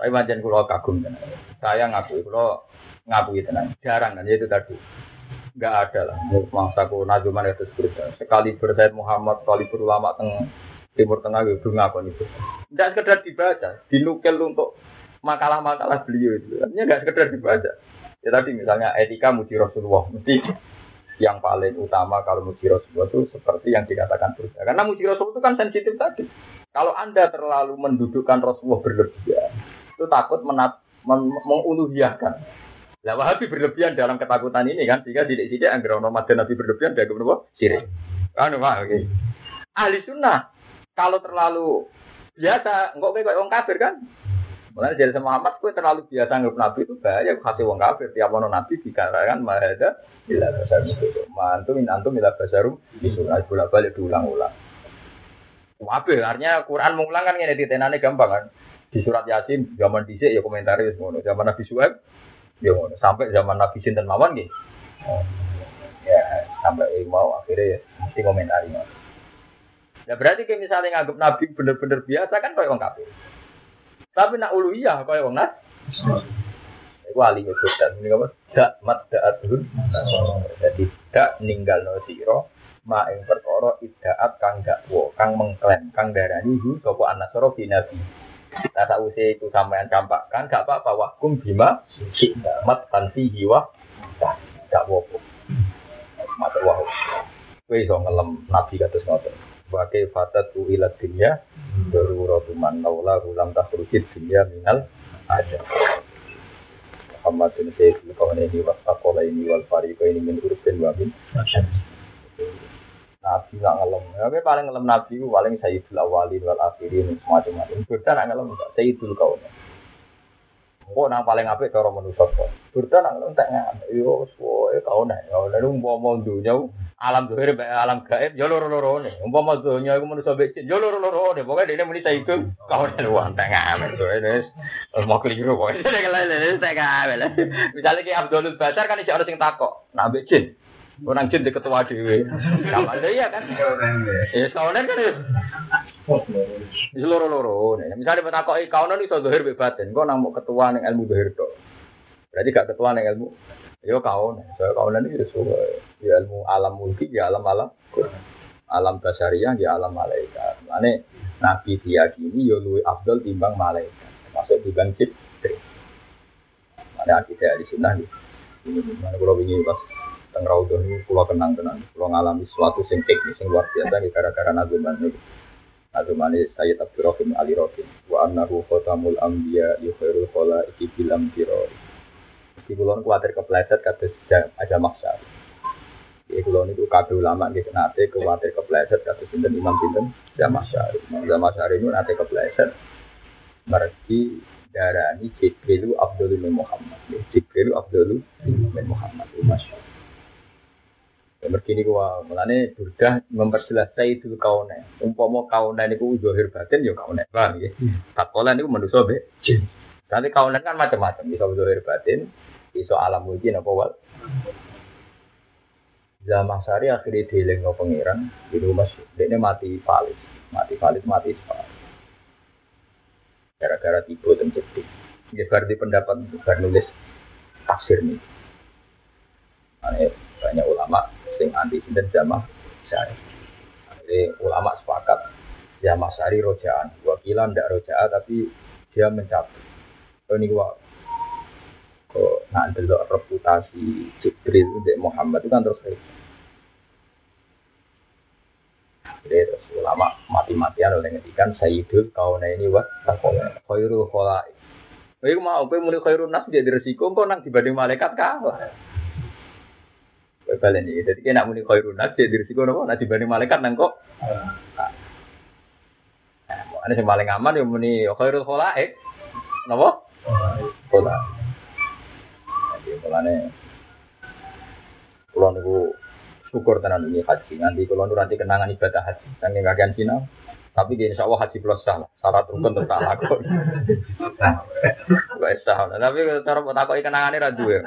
Tapi macam kulo kagum tenan. Saya ngaku kulo ngakui tenang. Jarang kan ya itu tadi. Enggak ada lah. Mangsa ku najuman itu berita. Sekali bersaid Muhammad, sekali berulama teng Timur Tengah gitu ngakon itu. Tidak sekedar dibaca, dinukil untuk makalah-makalah beliau itu. Artinya nggak sekedar dibaca. Ya tadi misalnya etika muji Rasulullah, mesti yang paling utama kalau muji Rasulullah itu seperti yang dikatakan Burda. Karena muji Rasulullah itu kan sensitif tadi. Kalau Anda terlalu mendudukkan Rasulullah berlebihan, itu takut menat, men. Lah Wahabi berlebihan dalam ketakutan ini kan, sehingga tidak-tidak anggar ono dan Nabi berlebihan dia kemudian sirik. Kan Pak, oke. Ahli sunnah kalau terlalu biasa, enggak kayak orang kafir kan? Mulai dari sama Muhammad, gue terlalu biasa nggak nabi itu bahaya kasih wong kafir. Tiap ono nabi dikatakan mahada bila besar itu. Mantu min antum bila basarum itu bolak balik diulang-ulang. Wabe, artinya Quran mengulang kan ini ditenane gampang kan. Di surat Yasin zaman dhisik ya komentari ngono. Zaman Nabi Suhaib ya ngono. Sampai zaman Nabi Sinten mawon nggih. Ya, sampai mau akhirnya ya mesti komentari. Ya berarti kayak misalnya nganggap Nabi bener-bener biasa kan kayak orang kafir. Tapi nak uluhiyah kaya wong nas. Iku ali nyebutan ini apa? Dak mat da'atun. Jadi dak ninggal no siro ma ing perkara idaat kang dakwa, kang mengklaim, kang darani hu sapa anasara bi Nah sausé itu sampean campakkan gak apa-apa wakum bima mat tanfi hiwa gak apa-apa. Matur wahyu. Kowe iso ngelem nabi kados ngoten. Wakai fatat tu ilat dunia Daruratu man naula ulam takrujid dunia minal ada Muhammad bin Sayyid kawan ini wasakola ini wal fariko ini min urufin wa Nabi nggak ngelem, tapi paling ngelem Nabi itu paling Sayyidul Awalin wal Akhirin semacam-macam. Burda nggak ngelem, Sayyidul kawan. Kok nang paling apik cara manusa kok. Burda nang ngelem tak nggak, yo suwe kawan, kawan itu mau mau dunia alam dohir alam gaib yo loro-loro ne. Umpama donya iku manusa becik yo loro-loro ne. Pokoke dene muni itu kawan lu anteng amen. Wis mau keliru kok. Lele tak gawe. Misale ki Abdul Basar kan iso orang sing takok. Nak becik. Orang jin di ketua dewe. Kapan iya kan? Ya kawanan kan ya. Loro-loro ne. Misale petakoki kawanan iso dohir be batin. Kok nang ketua ning ilmu dohir tok. Berarti gak ketua ning ilmu Yo kawan, saya kawanan itu suka ya ilmu alam mulki, ya alam alam, alam basaria, ya alam malaikat. Mana nabi diyakini yo luwi abdul timbang malaikat, masuk timbang jibril. Mana akidah di sunnah nih. Mana kalau ingin pas teng raudhah ini pulau kenang tenang, pulau ngalami sesuatu sing teknis sing luar biasa nih gara-gara nazuman nih. Nazuman ini Sayyid Abdurrahim Ali Rokin. Wa annahu khotamul anbiya iki bilam tirori. Di kulon kuatir kepleset kados aja maksa. Di kulon itu kabeh ulama nggih nate kuatir kepleset kados sinten Imam sinten Jamaah Syari. Jamaah Syari itu nate kepleset. Mergi darani Jibrilu Abdul bin Muhammad. Jibrilu Abdul bin Muhammad. Masya Ya mergi ini gua mulane burdah memperjelas itu kaune. Umpama kaune niku zahir batin ya kaune. Paham ya? Takola niku manusa be. Nanti kaunan kan macam-macam, bisa zahir batin, iso alam mulki napa wal Zaman sari akhirnya dieling no pangeran di rumah dia mati falis mati falis mati falis gara-gara tiba dan sedih dia berarti pendapat bar nulis tafsir nih Ane, banyak ulama sing anti sinten jamaah sari jadi ulama sepakat jamaah sari rojaan. Wakilan tidak rojaan tapi dia mencabut. Ini gua. Kok nak delok reputasi Jibril untuk Muhammad itu kan terus kayak jadi terus ulama mati-matian oleh ngedikan Sayyidul kauna ini wa takona khairul kholai Kowe mau kowe muni khairun nas jadi resiko kok nang dibanding malaikat kalah. Balen iki. Dadi kena muni khairun nas jadi resiko napa? Nah dibanding malaikat nang kok. Nah, Ini yang paling aman ya muni khairul kholaik. Napa? Khola. Jadi mulane kula niku syukur tenan ini haji. Nanti kula nu nanti kenangan ibadah haji. Saking kakean Cina. Tapi di insya Allah haji plus sah. Syarat rukun tetap tak lakon. Wes sah. Tapi cara mau takoki kenangane ra duwe.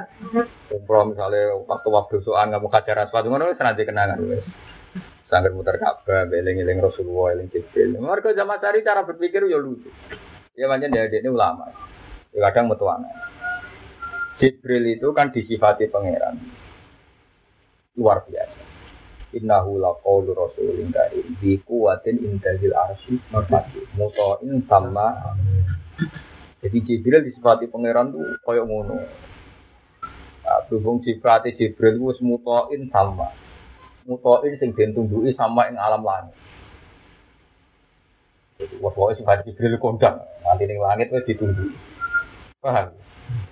Umroh misalnya waktu waktu soal nggak mau kajar asfalt ngono wis nanti kenangan wis. Sangger muter Ka'bah, eling-eling Rasulullah, eling Jibril. Mereka zaman cari cara berpikir ya lucu. Ya macam dia ini ulama. Ya kadang metuana. Jibril itu kan disifati pangeran. Luar biasa. Innahu laqawlu rasulin karim. Bi quwwatin indazil arsy makmati muta'in sama jadi Jibril disifati pangeran tuh koyok ngono. Nah, berhubung sifati Jibril itu muta'in sama muta'in sing den tunduki sama ing alam langit. Wah pokoknya sifat Jibril kondang. Nanti ning langit wis ditunduki paham?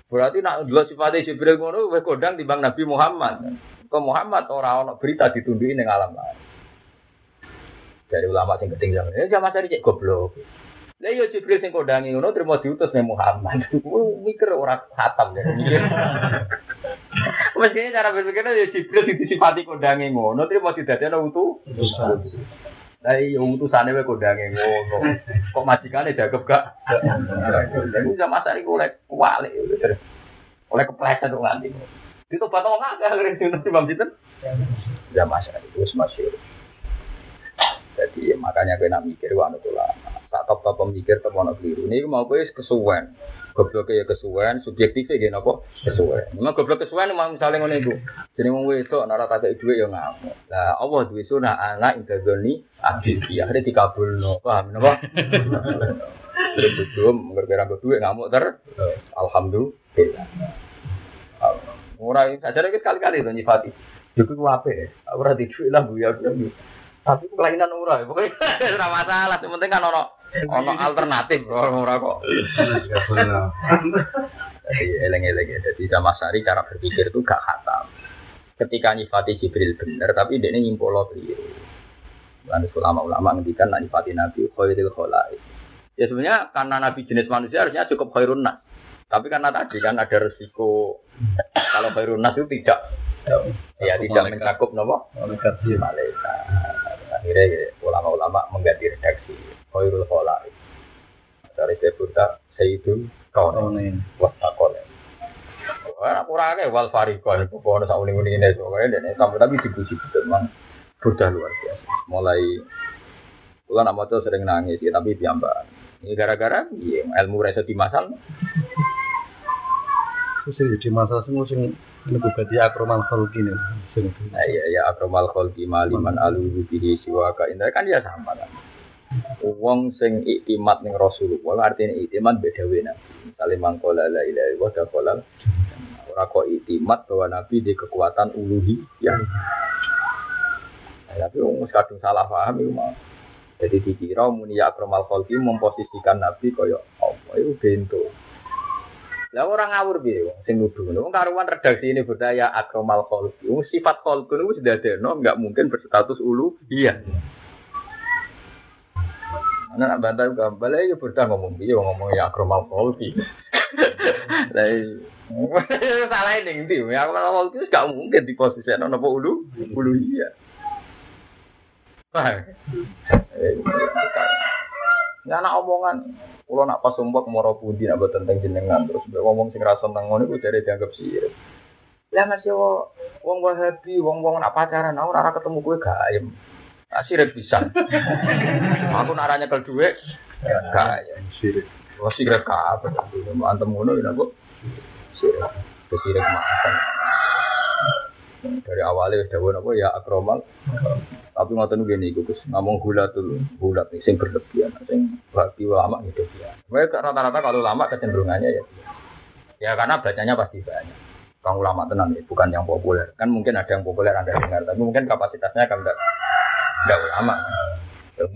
Berarti nak dua sifatnya Jibril ngono wis kondang timbang Nabi Muhammad ke Muhammad orang ono berita ditunduki ning alam lain. Dari ulama sing ketinggalan, ya zaman tadi cek goblok. Lah yo Jibril sing kondangi ngono terima diutus ning Muhammad. Mikir ora khatam ya. Mestinya cara berpikirnya ya Jibril sing disifati kondangi ngono terima didadekno utuh. Lah iya utusane wae kondangi ngono. Kok majikane dagep gak? Jadi zaman tadi oleh kualik oleh kepleset kok nganti. Itu batang nggak akhirnya itu nanti bang Sinten. Ya masa itu masih. Jadi makanya kena mikir wah itu lama. Tak top top pemikir ono keliru. Ini mau gue kesuwen. Goblok ya kesuwen, subjektif ya apa? Kesuwen. Memang goblok kesuwen memang misalnya ngono itu. Jadi mau itu nara tak duit ya ngamuk. Lah Allah duit sunah anak intazoni abdi. Akhirnya dikabul no. Paham napa? Terus belum gara-gara duit ngamuk ter. Alhamdulillah. Ora saja lagi sekali-kali to nyifati. Juga ku ape. Ora lah bu ya. Tapi kelainan ora. Pokoknya ora masalah. Yang penting kan ono ono alternatif ora kok. Jadi eleng-eleng ya. Jadi sama sari cara berpikir itu gak khatam. Ketika nyifati Jibril bener, tapi dia ini nyimpolo keliru. Lalu ulama-ulama ngendikan nak nyifati Nabi khairil kholai. Ya sebenarnya karena Nabi jenis manusia harusnya cukup khairun nas. Tapi karena tadi kan ada resiko kalau nas itu tidak ya tidak mencakup nopo Malaikat malaikat. Akhirnya ya, ulama-ulama mengganti redaksi khairul kholai. Dari sebutnya Sayyidul Kaunain Wasakolen. Wah, kurang akeh wal farikon itu kono sak uling-uling ini soalnya dan tapi tapi dipuji betul mang sudah luar biasa. Mulai Kulo nak maca sering nangis ya, tapi piyambak. Ini gara-gara iya, ilmu reso di masal. Terus jadi masalah semua sing lebih berarti akromal khalqi. Sing Nah, iya ya akromal kholki maliman alu bihi siwaka indah kan dia sama kan. Wong sing iktimat ning Rasulullah artinya iktimat beda wae nabi. Misale mangkola la ilaha illallah dakola ora kok iktimat bahwa nabi di kekuatan uluhi ya. Tapi wong kadung salah paham iku mah. Jadi dikira muni ya akromal kholki memposisikan nabi kaya apa itu bento. Lah orang ngawur piye wong sing nuduh ngono. Wong karuan redaksi ini berdaya akromal kholqi. Wong sifat niku sudah ada, enggak mungkin berstatus ulu. Iya. Ana nak bantah juga balik ya berdah ngomong piye wong ngomong ya akromal kholqi. Lah iya. salah ini ndi ya akromal kholqi enggak mungkin di posisi ana apa ulu? Ulu iya. Paham? Ya anak omongan, kalau nak pas sumpah moro pudi nak buat tentang jenengan terus ngomong sing rasa tentang ngono iku dari dianggap sirik. Lah masih wo, wong wahabi, wong wong nak pacaran, aku ora ketemu gue gaem. Nah, sirik bisa. aku nak ranya kel duit, gaem. sirik. Oh sirik apa? Antem ngono ya aku. Sirik. Sirik makan. Dari awalnya wis dawuh ya akromal. Tapi ngoten gini iku Gus, ngomong gula tuh, gula nih sing berlebihan, sing bagi ulama gitu ya. Mereka rata-rata kalau ulama kecenderungannya ya. Ya karena bacanya pasti banyak. Kang ulama tenan ya, bukan yang populer. Kan mungkin ada yang populer Anda dengar, tapi mungkin kapasitasnya kan enggak enggak ulama.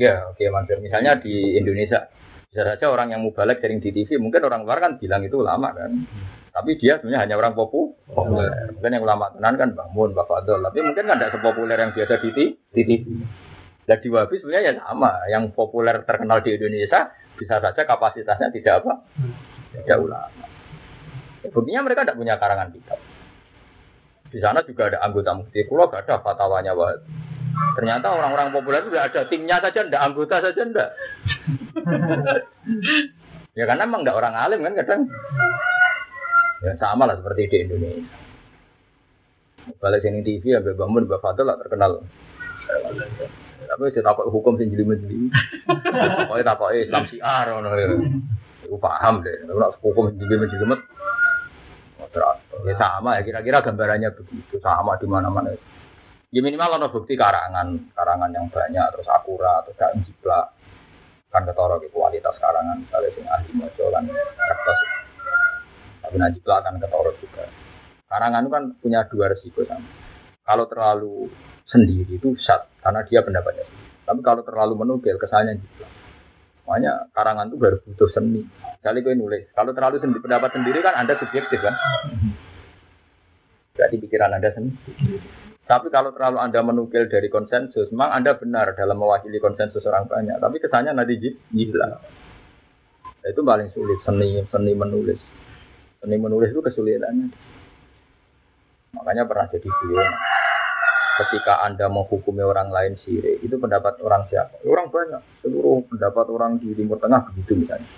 Ya, oke, Mansur. Misalnya di Indonesia, Bisa saja orang yang mubalek sering di TV, mungkin orang luar kan bilang itu ulama kan. Tapi dia sebenarnya hanya orang popu, populer. Mungkin yang ulama tenan kan Mun, Mbah Fadol. Tapi mungkin kan tidak sepopuler yang biasa di, TV. Dan di Wahabi sebenarnya ya sama. Yang populer terkenal di Indonesia bisa saja kapasitasnya tidak apa? Tidak ulama. Ya, Buktinya mereka tidak punya karangan kitab. Di sana juga ada anggota mufti kulo gak ada fatwanya Wahabi. Ternyata orang-orang populer itu ada timnya saja, tidak anggota saja, tidak. ya karena emang tidak orang alim kan kadang. Ya sama lah seperti di Indonesia. Balik sini TV ya bangun Mbak Fadil lah terkenal. Tapi saya takut hukum sing jeli jeli. Pokoknya takut Islam siar. Aku paham deh. Kalau hukum sing jeli jeli Ya sama ya kira-kira gambarannya begitu sama di mana-mana. Ya minimal ono bukti karangan, karangan yang banyak terus akurat terus gak jiplak. Kan ketara di kualitas karangan misalnya sing ahli maca kan kertas. Tapi nah jiplak kan ketara juga. Karangan itu kan punya dua resiko sama. Kalau terlalu sendiri itu sat karena dia pendapatnya. Tapi kalau terlalu menukil kesannya jiplak. Makanya karangan itu baru butuh seni. Kali gue nulis. Kalau terlalu sendiri, pendapat sendiri kan Anda subjektif kan. Berarti pikiran Anda sendiri. Tapi kalau terlalu Anda menukil dari konsensus, memang Anda benar dalam mewakili konsensus orang banyak. Tapi kesannya nanti. Nah, itu paling sulit, seni seni menulis. Seni menulis itu kesulitannya. Makanya pernah jadi beliau. Ketika Anda menghukumi orang lain sirik, itu pendapat orang siapa? Orang banyak. Seluruh pendapat orang di Timur Tengah begitu misalnya.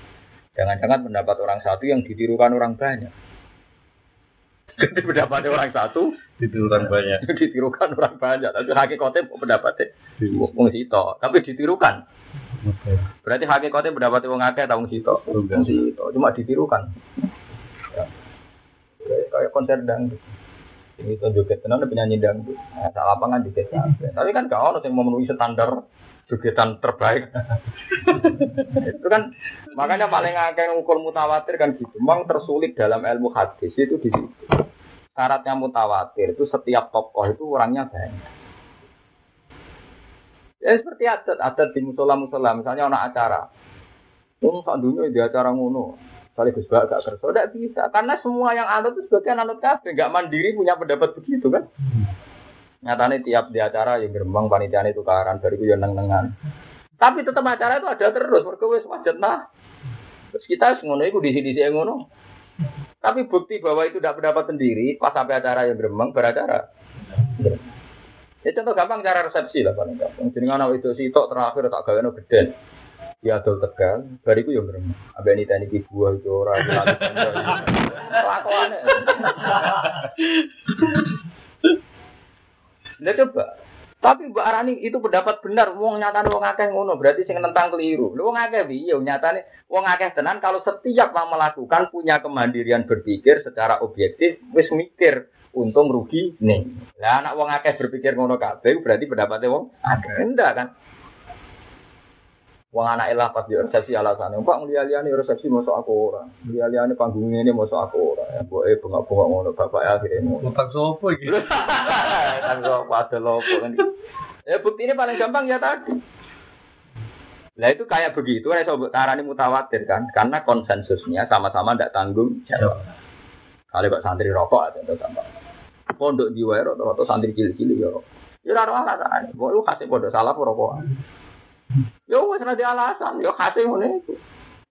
Jangan-jangan pendapat orang satu yang ditirukan orang banyak. Jadi pendapat orang satu Ditirukan banyak. ditirukan orang banyak. Tapi hakikatnya pendapatnya wong sito, tapi ditirukan. Berarti hakikatnya pendapatnya wong akeh ta wong sito. Wong sito, cuma ditirukan. Konser dangdut. Ini itu joget tenan penyanyi dangdut. Nah, saat lapangan joget. Tapi kan gak ono yang memenuhi standar jogetan terbaik. itu kan makanya paling akeh ngukur mutawatir kan gitu. Memang tersulit dalam ilmu hadis itu di situ. Syaratnya mutawatir itu setiap tokoh itu orangnya banyak. Ya seperti adat, adat di musola-musola, misalnya ada acara. Wong sak dunia di acara ngono. Kali Gus Bak gak kerja, tidak bisa. Karena semua yang anut itu sebagian anut kabeh, nggak mandiri punya pendapat begitu kan. Nyatanya tiap di acara yang gerbang panitiane tukaran, dari itu yang neng-nengan. Tapi tetap acara itu ada terus, mereka wis wajet nah. Terus kita ngono itu di sini sini ngono. Tapi bukti bahwa itu tidak pendapat sendiri, pas sampai acara yang gerbang beracara. Ya contoh gampang cara resepsi lah paling gampang. Jadi itu sitok terakhir tak gawe gede. Ya adol tegal, bariku yang gremeng. Abe ini tani ki buah itu ora itu lagi kanca. Kelakuane. Nah coba. Tapi Mbak Arani itu pendapat benar, wong nyatane wong akeh ngono, berarti sing nentang keliru. Lho wong akeh piye nyatane wong akeh tenan kalau setiap yang melakukan punya kemandirian berpikir secara objektif wis mikir untung rugi nih. Lah anak wong akeh berpikir ngono kabeh berarti pendapatnya wong akeh enggak kan? Wong anak elah pas di resepsi alasannya, Pak ngeliat-liat resepsi masuk aku ora. Ngeliat-liat panggung ini masuk aku ora. Ya, Boe bengak-bengak ngono bapak ya akhirnya ngono. Utang sopo iki? kan kok pada lopo kan. Ya bukti ini paling gampang ya tadi. Lah itu kayak begitu, saya sobat tarani mutawatir kan, karena konsensusnya sama-sama tidak tanggung jawab. Kalau kok santri rokok ada itu sama. Pondok di wae rata-rata santri cilik-cilik ya. rokok. Ya alasan. Kok lu kasih pondok salah rokok? Wis ora ada alasan, ya kasih ngene itu.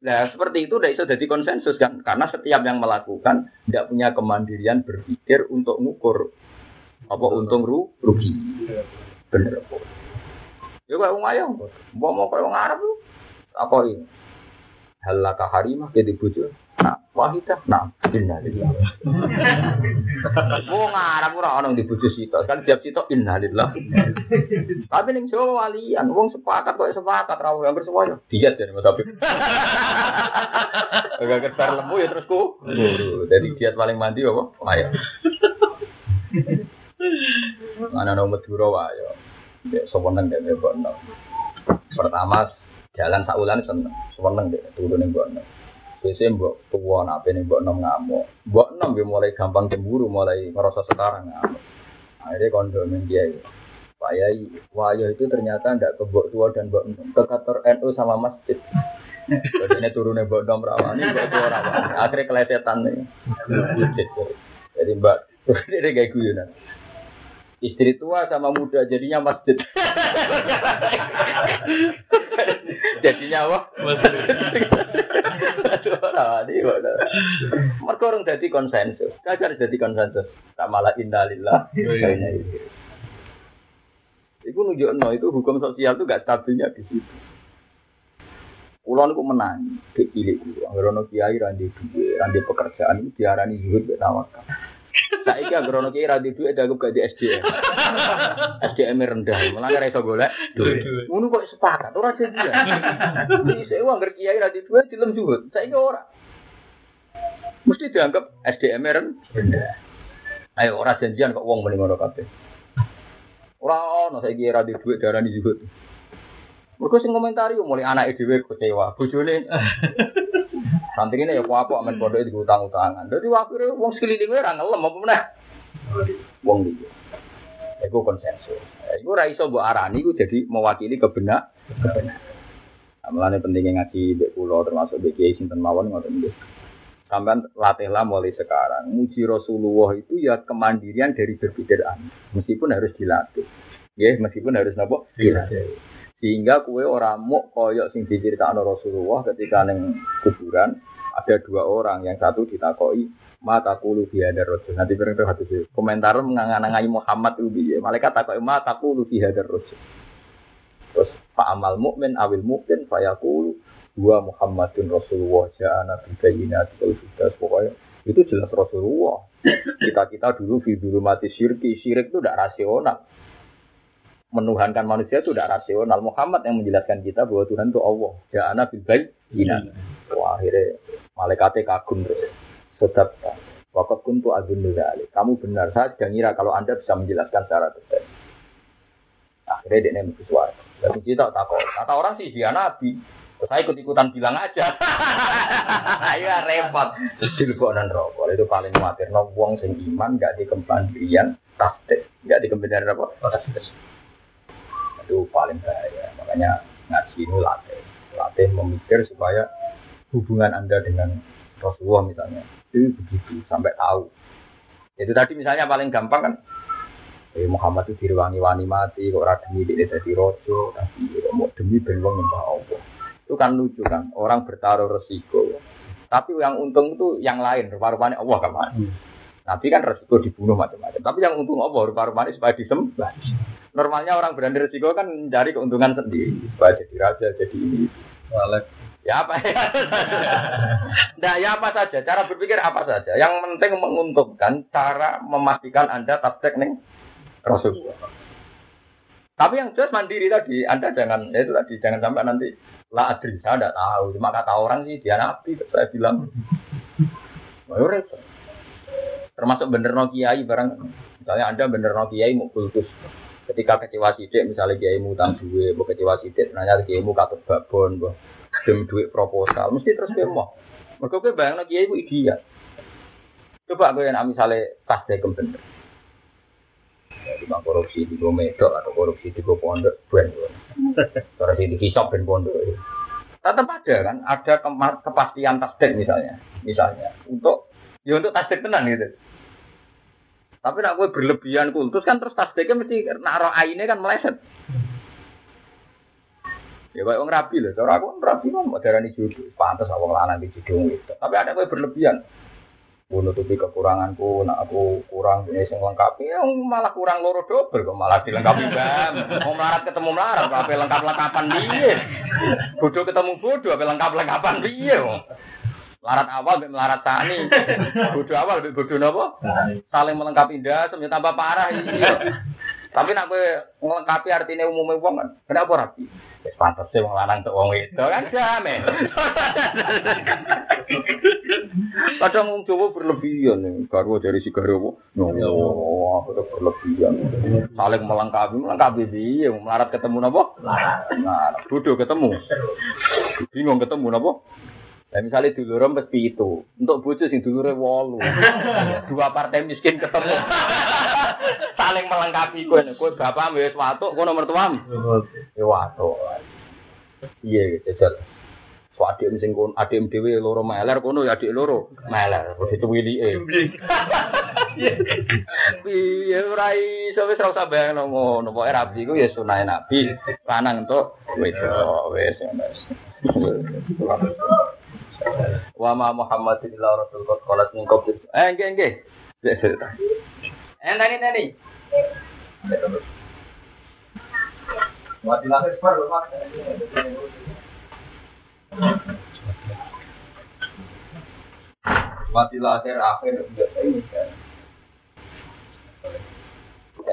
Nah, seperti itu udah bisa jadi konsensus kan, karena setiap yang melakukan tidak punya kemandirian berpikir untuk ngukur apa untung ru rugi. Bener apa? Ya kayak wong ayam, mau mau Arab tuh. Apa ini? Halaka harimah ke dibujuk. Nah, wahidah. Nah, innalillah. Wong Arab ora ono dibujuk sitok. Kan tiap sitok innalillah. Tapi ning Jawa walian, wong sepakat kok sepakat ra hampir semuanya. Diet jadi Mas Habib. Agak ketar lembu ya terus ku. Jadi diet paling mandi apa? Ayo. Mana nomor Madura wae. Ya dek mbok enom. Pertama jalan saulan seneng. Seweneng dek turun mbok enom. Biasanya mbok tuwa nak ning mbok enom ngamuk. Mbok enom dia mulai gampang cemburu, mulai ngerasa sekarang ngamuk. Akhirnya kondo ning dia. Pak Yai, Wayo itu ternyata ndak ke mbok tua dan mbok ke kantor NU sama masjid. Jadi turunnya bodom rawani, mbak tua rawani. Akhirnya kelesetan nih. Jadi mbak, ini kayak guyonan. Istri tua sama muda jadinya masjid. jadinya apa? Mereka orang jadi konsensus. Kajar jadi konsensus. Tak malah indalillah. Itu nunjukno itu hukum sosial itu gak stabilnya di situ. Kulon itu menang, di cilik itu. Anggarono kiai randi duwe, randi pekerjaan itu diarani zuhud mek tawakal. Saiki anggarono kiai randi duwe dianggap gaji SDM. SDM rendah, malah ora iso golek duwe. Ngono kok sepakat ora jadi. Iki sewa anggar kiai randi duwe dilem zuhud. Saiki ora. Mesti dianggap SDM rendah. Ayo ora janjian kok wong mending ngono kabeh. Ora ono saiki ra di dhuwit darani zuhud. Mergo sing komentari mulai anake dhewe kecewa, bojone Santrine ya apa men pondok itu utang-utangan. Dadi akhire wong sekeliling ora ngelem apa meneh. Wong iki. Iku konsensus. Iku ora iso mbok arani iku jadi mewakili kebenar kebenar. Amalane pentingnya ngaji mbek kula termasuk mbek kiai sinten mawon ngoten nggih. Latihlah mulai sekarang. Muji Rasulullah itu ya kemandirian dari berpikir aneh. Meskipun harus dilatih. Ya, meskipun harus nopo dilatih. Sehingga kue orang mau koyok sing diceritakan Rasulullah ketika neng kuburan ada dua orang. Yang satu ditakoi mata kulu ada rojo nanti bareng tuh komentar menganganangai Muhammad itu ya malaikat takoi mata kulu ada rojo terus pak amal mukmin awil mukmin fayakulu dua Muhammadun Rasulullah ja'ana bibayinat kalau sudah pokoknya itu jelas Rasulullah. Kita kita dulu dulu mati syirki. Syirik itu tidak rasional menuhankan manusia itu tidak rasional. Muhammad yang menjelaskan kita bahwa Tuhan itu Allah. Ja'ana bil bayyinat. Wah, akhirnya malaikatnya kagum terus. Sedap. Wakat kuntu azun dzalik. Kamu benar. Saya sedang ngira kalau Anda bisa menjelaskan secara detail. Akhirnya dia nemu sesuatu. Dan kita tak. Kata orang sih dia nabi. Saya ikut-ikutan bilang aja. Ayo repot. Dilebok dan rokok. Itu paling khawatir. No, wong sing iman gak dikembalian tasdik. Gak dikembalian apa? Itu paling bahaya. Makanya ngaji ini latih, latih memikir supaya hubungan anda dengan Rasulullah misalnya itu begitu sampai tahu. Itu tadi misalnya paling gampang kan eh, Muhammad itu direwangi-wani mati, kok ora demi dia jadi rojo, tapi mau demi ben wong nyembah Allah. Itu kan lucu kan, orang bertaruh resiko. Tapi yang untung itu yang lain, rupa-rupanya Allah kan hmm. Nabi kan resiko dibunuh macam-macam. Tapi yang untung Allah, rupa-rupanya supaya disembah. Normalnya orang berani resiko kan mencari keuntungan sendiri supaya jadi raja, jadi ini. Walek. Ya apa ya? nah, ya apa saja. Cara berpikir apa saja. Yang penting menguntungkan cara memastikan Anda tabtek nih Rasulullah. Tapi yang jelas mandiri tadi, Anda jangan ya itu tadi jangan sampai nanti lah adri saya tidak tahu. Cuma kata orang sih dia nabi, saya bilang. Oh, Termasuk bener no kiai barang. Misalnya Anda bener no kiai mau kultus ketika kecewa sidik misalnya kiai mu utang duit, bu kecewa sidik nanya kiai mu katut babon, bu dem duit proposal, mesti terus dia mau. Mereka gue bayang kiai mu. Coba gue yang misalnya pas deh bener. Di bang korupsi di gue medok atau korupsi di gue pondok, ben Korupsi di kisop ben pondok. Tetap ada kan, ada kepastian tasdek misalnya, misalnya untuk ya untuk tasdek tenang gitu. Tapi nak gue berlebihan kultus kan terus tasbihnya mesti naruh aine kan meleset. Ya kayak orang rapi loh, cara aku rapi mau darah jodoh, pantas awang lanang di jodoh itu. Tapi ada gue berlebihan. Gue nutupi kekuranganku, nak aku kurang ini yang lengkap, ya malah kurang loro double kok malah dilengkapi bam. Mau melarat ketemu melarat, apa lengkap lengkapan dia. Bodoh ketemu bodoh, apa lengkap lengkapan dia. Larat awal lebih melarat tani. Bodoh awal lebih bodoh nopo. Saling melengkapi dah, semuanya tambah parah iya. Tapi nak gue melengkapi artinya umumnya uang kan. Kenapa rapi? Ya pantas sih wong lanang wong itu kan jamin. Kadang wong Jawa berlebihan nih. Karo dari si aku tuh berlebihan. Saling melengkapi, melengkapi dia. Melarat ketemu nopo? Nah, bodoh ketemu. Bingung ketemu nopo? Nah, misalnya dulu mesti itu. Untuk bojo sing dulure wolu. Dua partai miskin ketemu. Saling melengkapi kowe. Kowe bapak wis watuk, kowe nomor tuam. Ya watuk. Iya, jajal. So adik sing kon adik dhewe loro meler kono ya adik loro meler. Begitu wilike. Piye ora iso wis ora usah bayangno ngono. Pokoke rabi ku ya sunah Nabi. Lanang entuk wedok wis wis. Wa ma Muhammadin illa rasul qad qalat min qabl. Eh nggih nggih. Eh lahir par Mati lahir akhir biasa ini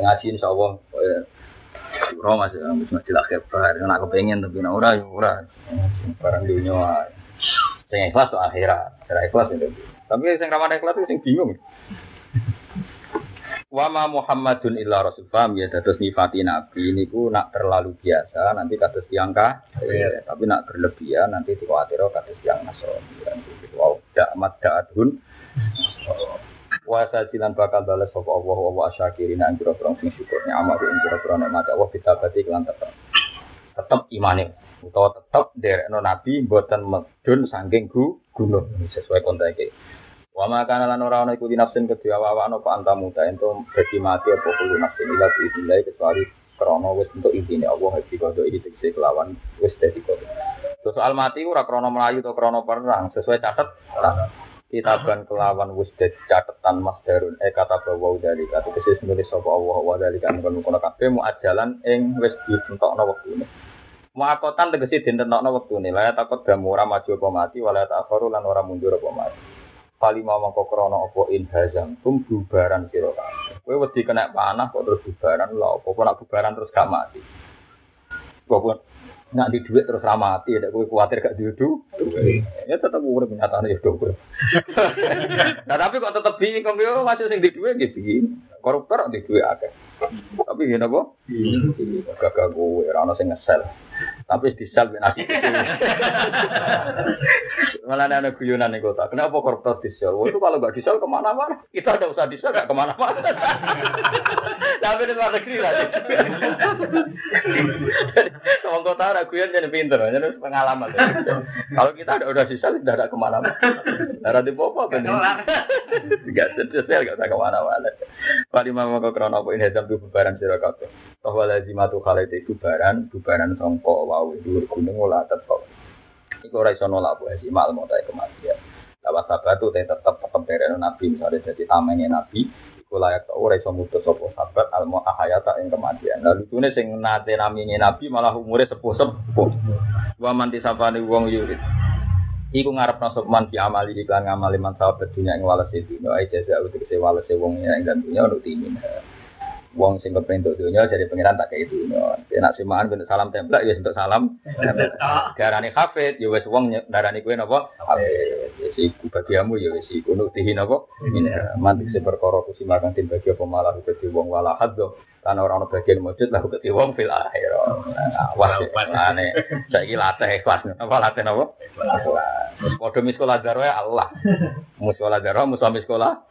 ngaji insya Allah, Surah masih masih lahir par. Yang aku pengen tapi nak ora ya ora. Barang dunia. Yang ikhlas tuh akhirat, akhirat ikhlas itu. Tapi yang ramah ikhlas itu yang bingung. Wa ma Muhammadun illa rasul. Paham ya? Dados nifati nabi niku nak terlalu biasa nanti kados tiang ya, tapi nak berlebihan nanti dikuatiro kados tiang nasrani. Wow dak mat da'adun. Wa sajilan bakal balas sapa Allah wa wa syakirin nang kira sing syukurnya amal ing kira-kira nikmat Allah kita berarti kelan tetep tetep imane. Utawa tetep derekno nabi mboten medun saking gunung sesuai konteks Wa ma kana lan ora ana iku nafsin kedua awa ana apa antamu ta ento mati apa kulo nafsin ila biidillah kecuali krana wis untuk izine Allah iki kodo iki tegese kelawan wis dadi kodo. Soal mati ora krana melayu atau krana perang sesuai catet kitaban kelawan wis dadi catetan masdarun eh kata bahwa dari kata kesis nulis sapa Allah wa dari kan kono kono kabeh mu ajalan ing wis ditentokno wektune. Muakotan tegese ditentokno wektune la takut damu ora maju apa mati wala ta'kharu lan ora mundur apa mati. Pali mau krono opo in hazam tum bubaran sira kabeh. Kowe wedi kena panah kok terus bubaran lho apa nak bubaran terus gak mati. Kok nak di duit terus ramati ya kowe kuwatir gak diudu. Ya tetep urip nyatane ya do. Nah tapi kok tetep bingung yo masih sing di duit gitu. Koruptor di duit akeh. Tapi ngene apa? Gagah kowe ora ono sing ngesel. Tapi di sel nasi Malah ada guyonan nih kota. Kenapa koruptor di sel? Itu kalau nggak di sel ke mana-mana. Kita ada usah di sel nggak ke mana-mana. Tapi di luar negeri lah. Orang kota ada guyon jadi pinter, jadi pengalaman. Kalau kita ada udah di sel tidak ada ke mana-mana. Ada di popo kan? Tidak di sel nggak usah ke mana-mana. Pak Imam mau krono apa ini jam tuh bubaran sirakato. Bahwa lazimatu itu bubaran, bubaran songko wau dhuwur gunung ora tetep. Iku ora iso nolak bu esi mal mau kematian. Lawat sahabat itu tetap tetap dari nabi misalnya jadi tamengnya nabi. Iku layak tau ora iso mutus sopo sahabat al ahayata yang kematian. Lalu tuh sing nate namine nabi malah umure sepuh sepuh. Wa manti sapane wong yurid. Iku ngarep nasab man fi amali iklan ngamali man sahabat dunia ing walase dunia. Ai jaza utik se walase wong yang dan dunia untuk timin wong sing kepen untuk dunia jadi pangeran tak kayak dunia. Ya nak simaan bentuk salam template ya untuk salam. Darani hafid ya wes wong darani kue nopo hafid. Ya si bagiamu ya wes iku nuktihi nopo. Mantik si perkara kusimakan tim bagi apa malah dadi wong wala haddo. Karena orang bagian wujud lah dadi wong fil akhir. Wah ane saiki latih ikhlas. Apa latih nopo? Terus padha miskola darah Allah. Muskola darah musuh miskola.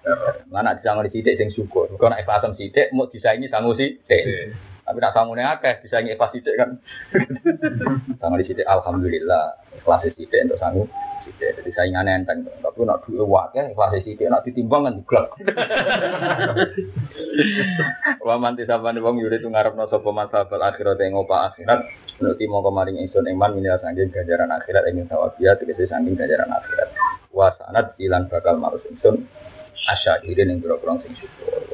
Mana disangon sithik sing syukur. Kok nek ikhlasan sithik mau disaingi sangu sithik. Tapi nak sangune akeh disaingi ikhlas sithik kan. Sangon sithik alhamdulillah. Ikhlas sithik untuk sangu sithik. Jadi saingane enteng. Tapi nak duwe wakeh ikhlas sithik nak ditimbang kan diglek. Wa manti sabane wong yuri tu ngarepno sapa masalah akhirat ing opa akhirat. Nuti mau kemarin ingsun iman minil sanggeng ganjaran akhirat ingin tawabiyah tegese sanggeng ganjaran akhirat. Wa sanad ilan bakal marus ingsun asyakirin yang berobong sing syukur.